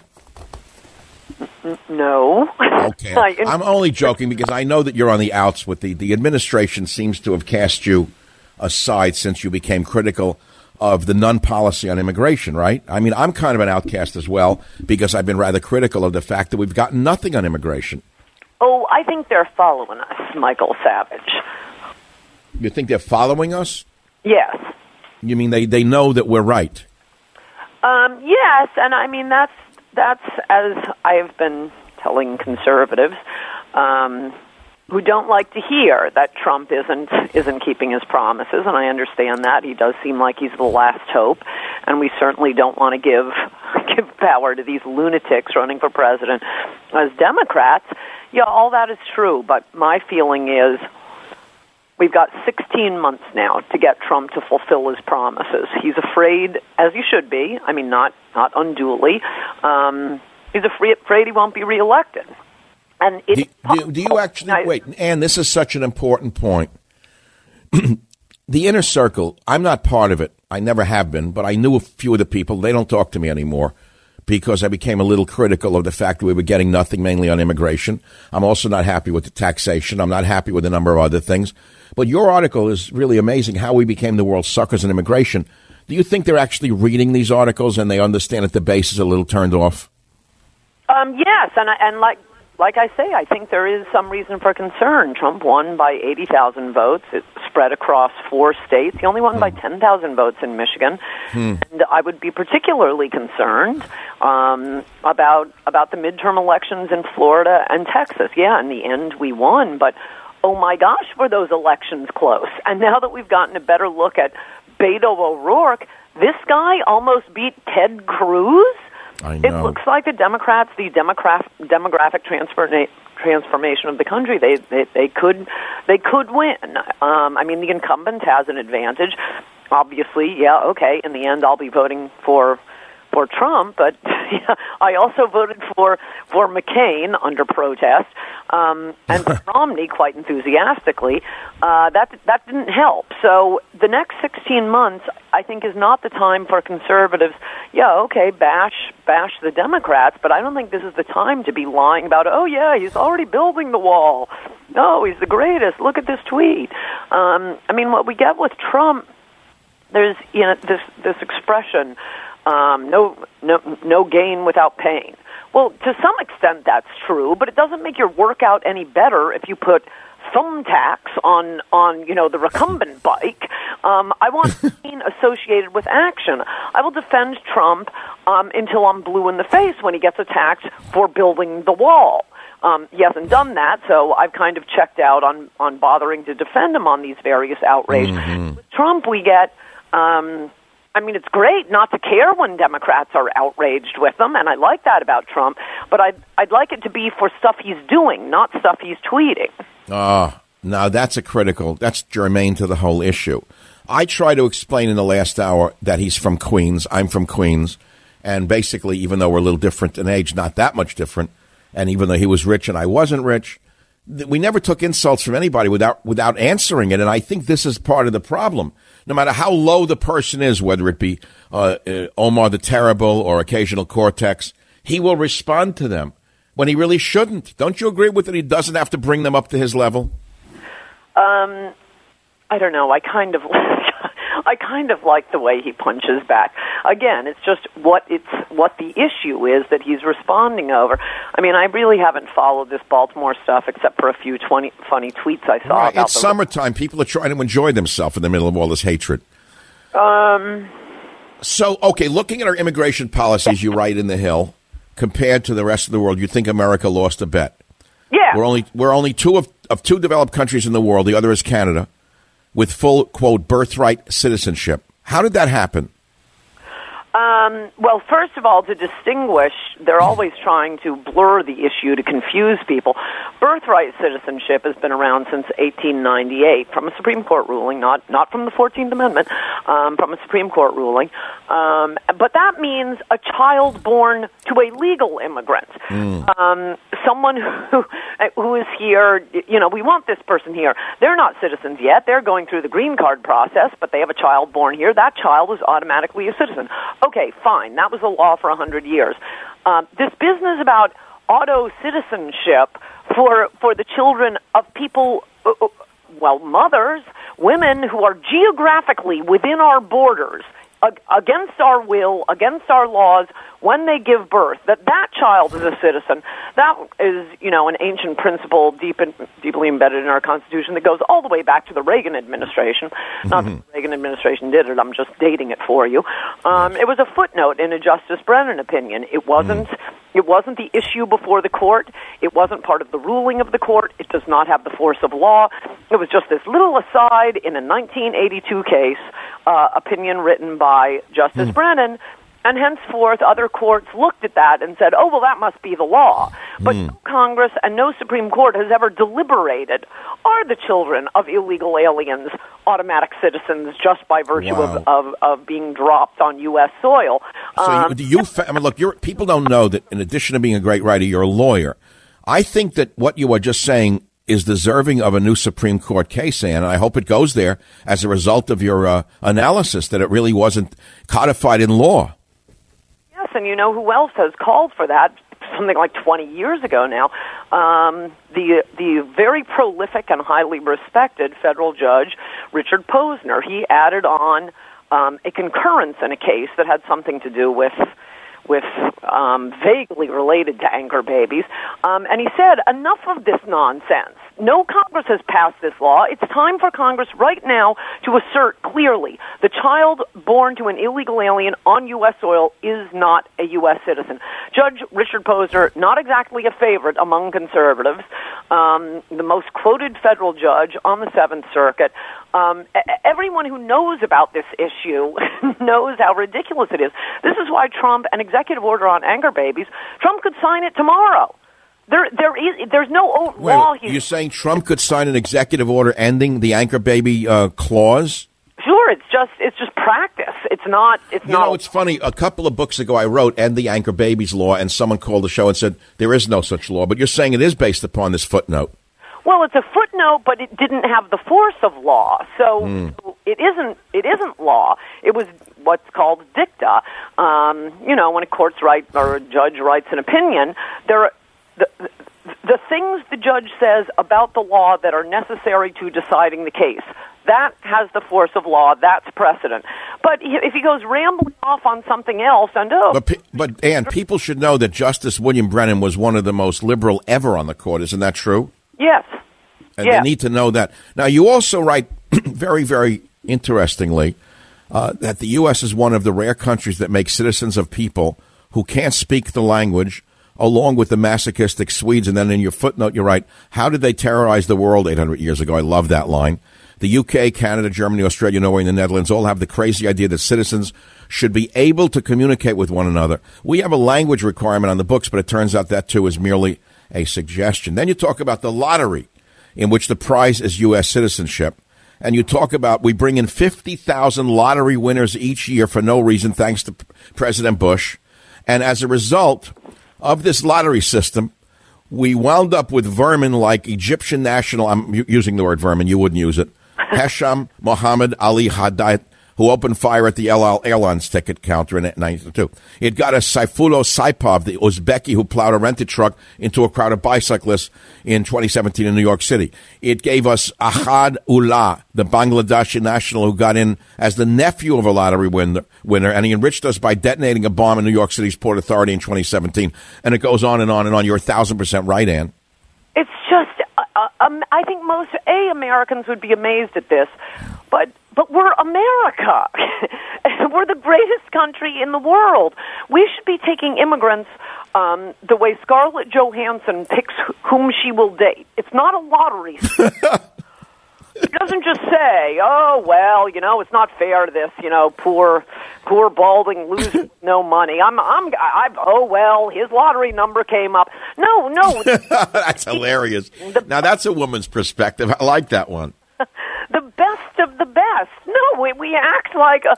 F: No.
B: Okay. I'm only joking because I know that you're on the outs with the the administration seems to have cast you aside since you became critical of the none policy on immigration, right? I mean, I'm kind of an outcast as well because I've been rather critical of the fact that we've gotten nothing on immigration.
F: Oh, I think they're following us, Michael Savage.
B: You think they're following us?
F: Yes.
B: You mean they, they know that we're right?
F: Um, yes, and I mean that's that's as I've been telling conservatives um, who don't like to hear that Trump isn't isn't keeping his promises, and I understand that he does seem like he's the last hope, and we certainly don't want to give give power to these lunatics running for president as Democrats. Yeah, all that is true, but my feeling is We've got 16 months now to get Trump to fulfill his promises. He's afraid, as he should be. I mean, not not unduly. Um, he's afraid, he won't be reelected. And it,
B: do, do, do you actually I, wait? And this is such an important point. the inner circle. I'm not part of it. I never have been, but I knew a few of the people. They don't talk to me anymore because I became a little critical of the fact that we were getting nothing mainly on immigration. I'm also not happy with the taxation. I'm not happy with a number of other things. But your article is really amazing how we became the world's suckers in immigration. Do you think they're actually reading these articles and they understand that the base is a little turned off?
F: Um, yes, and I, and like like I say, I think there is some reason for concern. Trump won by 80,000 votes. It spread across four states. He only won hmm. by 10,000 votes in Michigan. Hmm. And I would be particularly concerned um, about about the midterm elections in Florida and Texas. Yeah, in the end, we won, but oh my gosh, were those elections close? And now that we've gotten a better look at Beto O'Rourke, this guy almost beat Ted Cruz.
B: I know.
F: It looks like the Democrats, the demographic demographic transforma- transformation of the country, they, they they could they could win. Um, I mean, the incumbent has an advantage. Obviously, yeah, okay. In the end, I'll be voting for for Trump, but yeah, I also voted for for McCain under protest, um, and for Romney quite enthusiastically. Uh, that that didn't help. So the next 16 months, I think, is not the time for conservatives. Yeah, okay, bash bash the Democrats, but I don't think this is the time to be lying about. Oh yeah, he's already building the wall. No, he's the greatest. Look at this tweet. Um, I mean, what we get with Trump there's you know this this expression um, no, no, no gain without pain. Well, to some extent that's true, but it doesn't make your workout any better if you put thumbtacks on on you know the recumbent bike. Um, I want pain associated with action. I will defend Trump um, until I'm blue in the face when he gets attacked for building the wall. Um, he hasn't done that, so I've kind of checked out on on bothering to defend him on these various outrages. With Trump, we get. Um, I mean, it's great not to care when Democrats are outraged with them, and I like that about Trump. But I'd I'd like it to be for stuff he's doing, not stuff he's tweeting.
B: Ah, now that's a critical. That's germane to the whole issue. I try to explain in the last hour that he's from Queens. I'm from Queens, and basically, even though we're a little different in age, not that much different, and even though he was rich and I wasn't rich, we never took insults from anybody without without answering it. And I think this is part of the problem. No matter how low the person is, whether it be uh, uh, Omar the Terrible or Occasional Cortex, he will respond to them when he really shouldn't. Don't you agree with that? He doesn't have to bring them up to his level.
F: Um, I don't know. I kind of, I kind of like the way he punches back. Again, it's just what it's what the issue is that he's responding over. I mean, I really haven't followed this Baltimore stuff except for a few 20, funny tweets I saw.
B: Right,
F: about
B: it's
F: the,
B: summertime. People are trying to enjoy themselves in the middle of all this hatred.
F: Um,
B: So, okay, looking at our immigration policies, you write in the Hill, compared to the rest of the world, you think America lost a bet.
F: yeah.
B: We're only we're only two of, of two developed countries in the world. The other is Canada, with full quote birthright citizenship. How did that happen?
F: Um, well, first of all, to distinguish, they're always trying to blur the issue to confuse people. Birthright citizenship has been around since 1898 from a Supreme Court ruling, not not from the 14th Amendment, um, from a Supreme Court ruling. Um, but that means a child born to a legal immigrant, um, someone who who is here. You know, we want this person here. They're not citizens yet. They're going through the green card process, but they have a child born here. That child is automatically a citizen. Okay, fine. That was the law for a hundred years. Um, this business about auto citizenship for for the children of people, uh, uh, well, mothers, women who are geographically within our borders ag- against our will, against our laws, when they give birth, that that child is a citizen. That is, you know, an ancient principle deep in, deeply embedded in our Constitution that goes all the way back to the Reagan administration. Not that the Reagan administration did it. I'm just dating it for you. Um, it was a footnote in a Justice Brennan opinion. It wasn't. It wasn't the issue before the court. It wasn't part of the ruling of the court. It does not have the force of law. It was just this little aside in a 1982 case, uh, opinion written by Justice Brennan. And henceforth, other courts looked at that and said, oh, well, that must be the law. But no Congress and no Supreme Court has ever deliberated are the children of illegal aliens automatic citizens just by virtue
B: Wow.
F: of, of, of being dropped on U.S. soil.
B: So
F: Um,
B: do you? Fa- I mean, look, you're, people don't know that. In addition to being a great writer, you're a lawyer. I think that what you are just saying is deserving of a new Supreme Court case, Ann, and I hope it goes there as a result of your uh, analysis that it really wasn't codified in law.
F: And you know who else has called for that? Something like 20 years ago now. Um, the the very prolific and highly respected federal judge Richard Posner. He added on um, a concurrence in a case that had something to do with with um, vaguely related to anchor babies, um, and he said, "Enough of this nonsense. No Congress has passed this law. It's time for Congress right now to assert clearly the child born to an illegal alien on U.S. soil is not a U.S. citizen." Judge Richard Posner, not exactly a favorite among conservatives, um, the most quoted federal judge on the Seventh Circuit. Um, everyone who knows about this issue knows how ridiculous it is. This is why Trump, an executive order on anchor babies, Trump could sign it tomorrow. There, there is, there's no
B: Wait,
F: law here.
B: you're saying Trump could sign an executive order ending the anchor baby uh, clause?
F: Sure, it's just, it's just practice. It's not, it's
B: You
F: not.
B: know, it's funny. A couple of books ago, I wrote "End the Anchor Babies Law," and someone called the show and said there is no such law. But you're saying it is based upon this footnote.
F: Well, it's a footnote, but it didn't have the force of law, so
B: Hmm.
F: it isn't. It isn't law. It was what's called dicta. Um, you know, when a court's right or a judge writes an opinion, there are the, the things the judge says about the law that are necessary to deciding the case. That has the force of law. That's precedent. But if he goes rambling off on something else, and oh,
B: But, but Ann, people should know that Justice William Brennan was one of the most liberal ever on the court. Isn't that true?
F: yes,
B: And
F: Yeah.
B: they need to know that. Now, you also write very, very interestingly uh, that the U.S. is one of the rare countries that makes citizens of people who can't speak the language, along with the masochistic Swedes. And then in your footnote, you write, How did they terrorize the world 800 years ago? I love that line. The UK, Canada, Germany, Australia, Norway, and the Netherlands all have the crazy idea that citizens should be able to communicate with one another. We have a language requirement on the books, but it turns out that too is merely a suggestion. Then you talk about the lottery, in which the prize is U.S. citizenship. And you talk about we bring in 50,000 lottery winners each year for no reason, thanks to President Bush. And as a result of this lottery system, we wound up with vermin like Egyptian national, I'm using the word vermin, you wouldn't use it, Hesham Mohammed Ali Haddad, who opened fire at the El Al Airlines ticket counter in 1992. It got us Sayfullo Saipov, the Uzbeki who plowed a rented truck into a crowd of bicyclists in 2017 in New York City. It gave us Ahad Ullah, the Bangladeshi national who got in as the nephew of a lottery winner, winner, and he enriched us by detonating a bomb in New York City's Port Authority in 2017. And it goes on and on and on. You're a thousand percent right, Ann.
F: It's just, uh, uh, um, I think most A Americans would be amazed at this, but but we're America. we're the greatest country in the world. We should be taking immigrants um, the way Scarlett Johansson picks wh- whom she will date. It's not a lottery. It doesn't just say, "Oh well, you know, it's not fair to this, you know, poor, poor balding loser no money." I'm, I'm, I, oh well, his lottery number came up. No, no,
B: that's hilarious. Now that's a woman's perspective. I like that one.
F: The best of the best. No, we, we act like uh,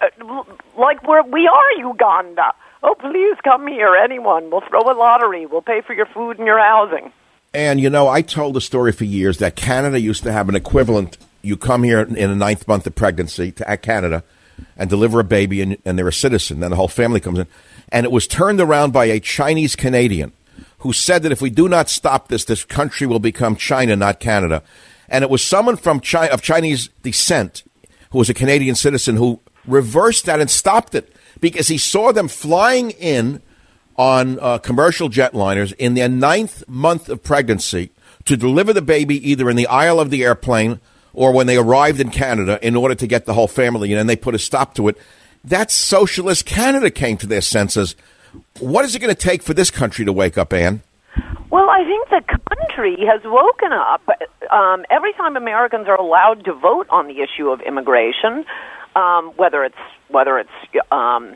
F: uh, like we're we are Uganda. Oh, please come here, anyone. We'll throw a lottery. We'll pay for your food and your housing.
B: And you know, I told the story for years that Canada used to have an equivalent. You come here in the ninth month of pregnancy to Canada and deliver a baby, and, and they're a citizen. Then the whole family comes in, and it was turned around by a Chinese Canadian who said that if we do not stop this, this country will become China, not Canada. And it was someone from of Chinese descent who was a Canadian citizen who reversed that and stopped it because he saw them flying in on uh, commercial jetliners in their ninth month of pregnancy to deliver the baby either in the aisle of the airplane or when they arrived in Canada in order to get the whole family in, and they put a stop to it. That socialist Canada came to their senses. What is it going to take for this country to wake up, Ann?
F: Well, I think the country has woken up. Um, every time Americans are allowed to vote on the issue of immigration, um, whether it's whether it's um,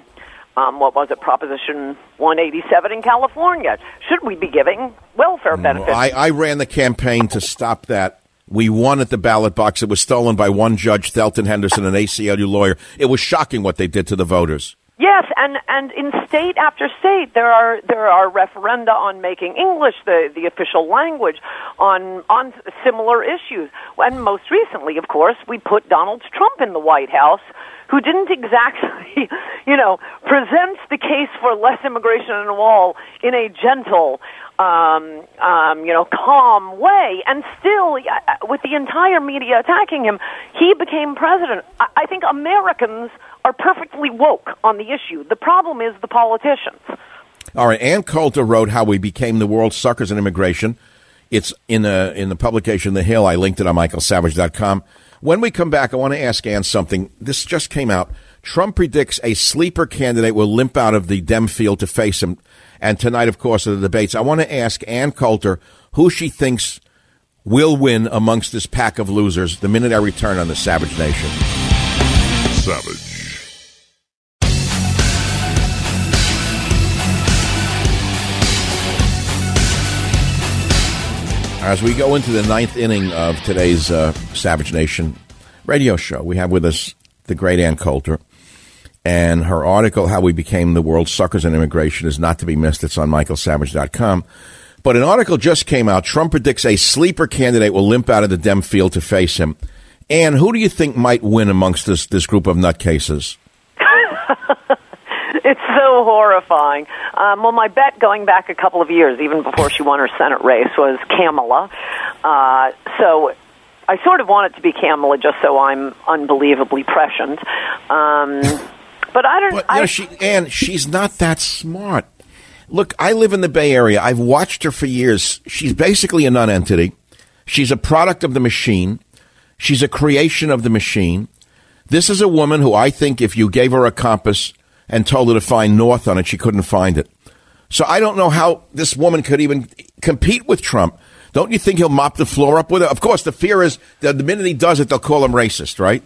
F: um, what was it, Proposition 187 in California, should we be giving welfare benefits?
B: I, I ran the campaign to stop that. We won at the ballot box. It was stolen by one judge, Thelton Henderson, an ACLU lawyer. It was shocking what they did to the voters.
F: Yes, and and in state after state, there are there are referenda on making English the the official language on on similar issues. And most recently, of course, we put Donald Trump in the White House, who didn't exactly, you know, present the case for less immigration on the wall in a gentle, um, um, you know, calm way, and still, uh, with the entire media attacking him, he became president. I, I think Americans are perfectly woke on the issue. The problem is the politicians.
B: All right, Ann Coulter wrote how we became the world's suckers in immigration. It's in the in the publication The Hill. I linked it on michaelsavage.com. When we come back, I want to ask Ann something. This just came out. Trump predicts a sleeper candidate will limp out of the Dem field to face him. And tonight, of course, are the debates. I want to ask Ann Coulter who she thinks will win amongst this pack of losers the minute I return on the Savage Nation.
C: Savage.
B: As we go into the ninth inning of today's uh, Savage Nation radio show, we have with us the great Ann Coulter. And her article, How We Became the World's Suckers in Immigration, is not to be missed. It's on michaelsavage.com. But an article just came out. Trump predicts a sleeper candidate will limp out of the Dem field to face him. And who do you think might win amongst this, this group of nutcases?
F: It's so horrifying. Um, well, my bet going back a couple of years, even before she won her Senate race, was Kamala. Uh, so I sort of want it to be Kamala just so I'm unbelievably prescient. Um, but I don't.
B: But,
F: I,
B: know, she, Ann, she's not that smart. Look, I live in the Bay Area. I've watched her for years. She's basically a nonentity. She's a product of the machine. She's a creation of the machine. This is a woman who I think if you gave her a compass and told her to find north on it, she couldn't find it. So I don't know how this woman could even compete with Trump. Don't you think he'll mop the floor up with her? Of course, the fear is that the minute he does it, they'll call him racist, right?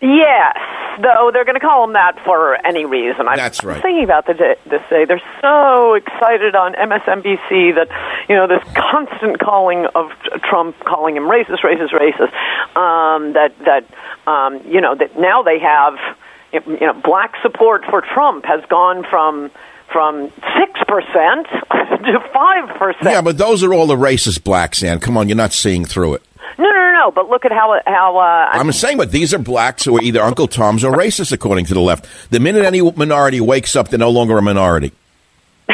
F: Yes, though they're going to call him that for any reason. I'm
B: That's right.
F: thinking about the day, this day. They're so excited on MSNBC that you know this constant calling of Trump, calling him racist, racist, racist. Um, that that um, you know that now they have you know black support for Trump has gone from from six percent to five percent.
B: Yeah, but those are all the racist blacks, Ann. Come on, you're not seeing through it.
F: No, no, no, no. But look at how how uh,
B: I'm saying, but these are blacks who are either Uncle Toms or racist, according to the left. The minute any minority wakes up, they're no longer a minority.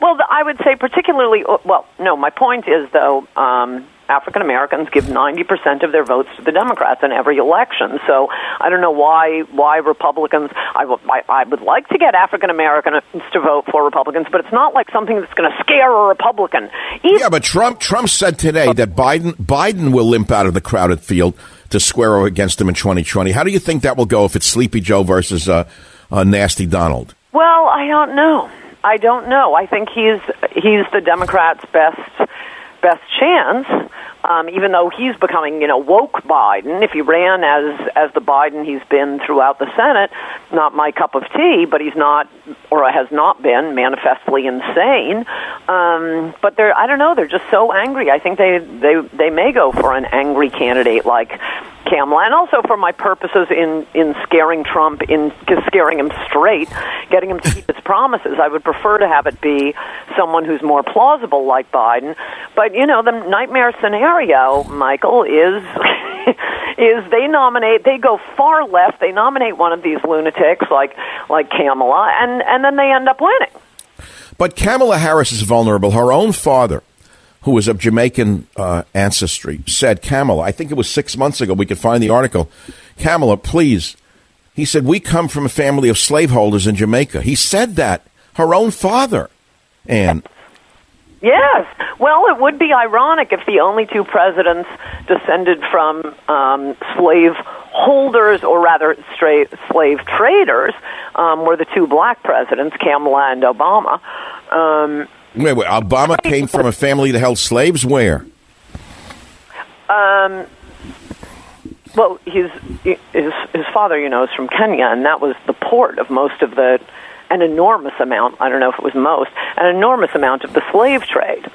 F: Well, I would say particularly. uh, Well, no. My point is though, um, African Americans give ninety percent of their votes to the Democrats in every election. So I don't know why why Republicans. I would I, I would like to get African Americans to vote for Republicans, but it's not like something that's going to scare a Republican. Even,
B: Yeah, but Trump Trump said today that Biden Biden will limp out of the crowded field to square against him in 2020. How do you think that will go if it's Sleepy Joe versus uh, uh, Nasty Donald?
F: Well, I don't know. I don't know. I think he's he's the Democrats' best best chance. Um, even though he's becoming, you know, woke Biden. If he ran as as the Biden he's been throughout the Senate, not my cup of tea. But he's not, or has not been, manifestly insane. Um, but they're, I don't know. They're just so angry. I think they they they may go for an angry candidate like Kamala, and also for my purposes in in scaring Trump, in scaring him straight, getting him to keep his promises. I would prefer to have it be someone who's more plausible, like Biden. But you know, the nightmare scenario, Michael, is is they nominate, they go far left, they nominate one of these lunatics like like Kamala, and and then they end up winning.
B: But Kamala Harris is vulnerable. Her own father, who was of Jamaican uh, ancestry, said, Kamala, I think it was six months ago, we could find the article. Kamala, please. He said, We come from a family of slaveholders in Jamaica. He said that. Her own father. And
F: Yes. Well, it would be ironic if the only two presidents descended from um, or rather, slave traders, um, were the two black presidents, Kamala and Obama. Um,
B: wait, wait, Obama came from a family that held slaves? Where?
F: um, well, his, his his father, you know, is from Kenya, and that was the port of most of the an enormous amount. I don't know if it was most an enormous amount of the slave trade.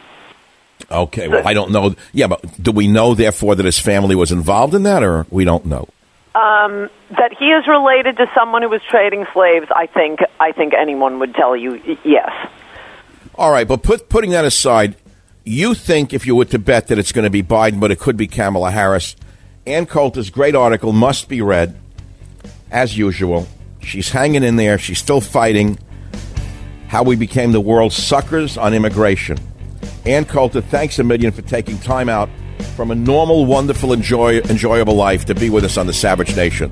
B: Okay, well, I don't know. Yeah, but do we know, therefore, that his family was involved in that, or we don't know?
F: Um, that he is related to someone who was trading slaves, I think. I think anyone would tell you yes.
B: All right, but put, putting that aside, you think if you were to bet that it's going to be Biden, but it could be Kamala Harris. Ann Coulter's great article must be read, as usual. She's hanging in there. She's still fighting. How we became the world's suckers on immigration. Ann Coulter, thanks a million for taking time out from a normal, wonderful, enjoy, enjoyable life to be with us on the Savage Nation.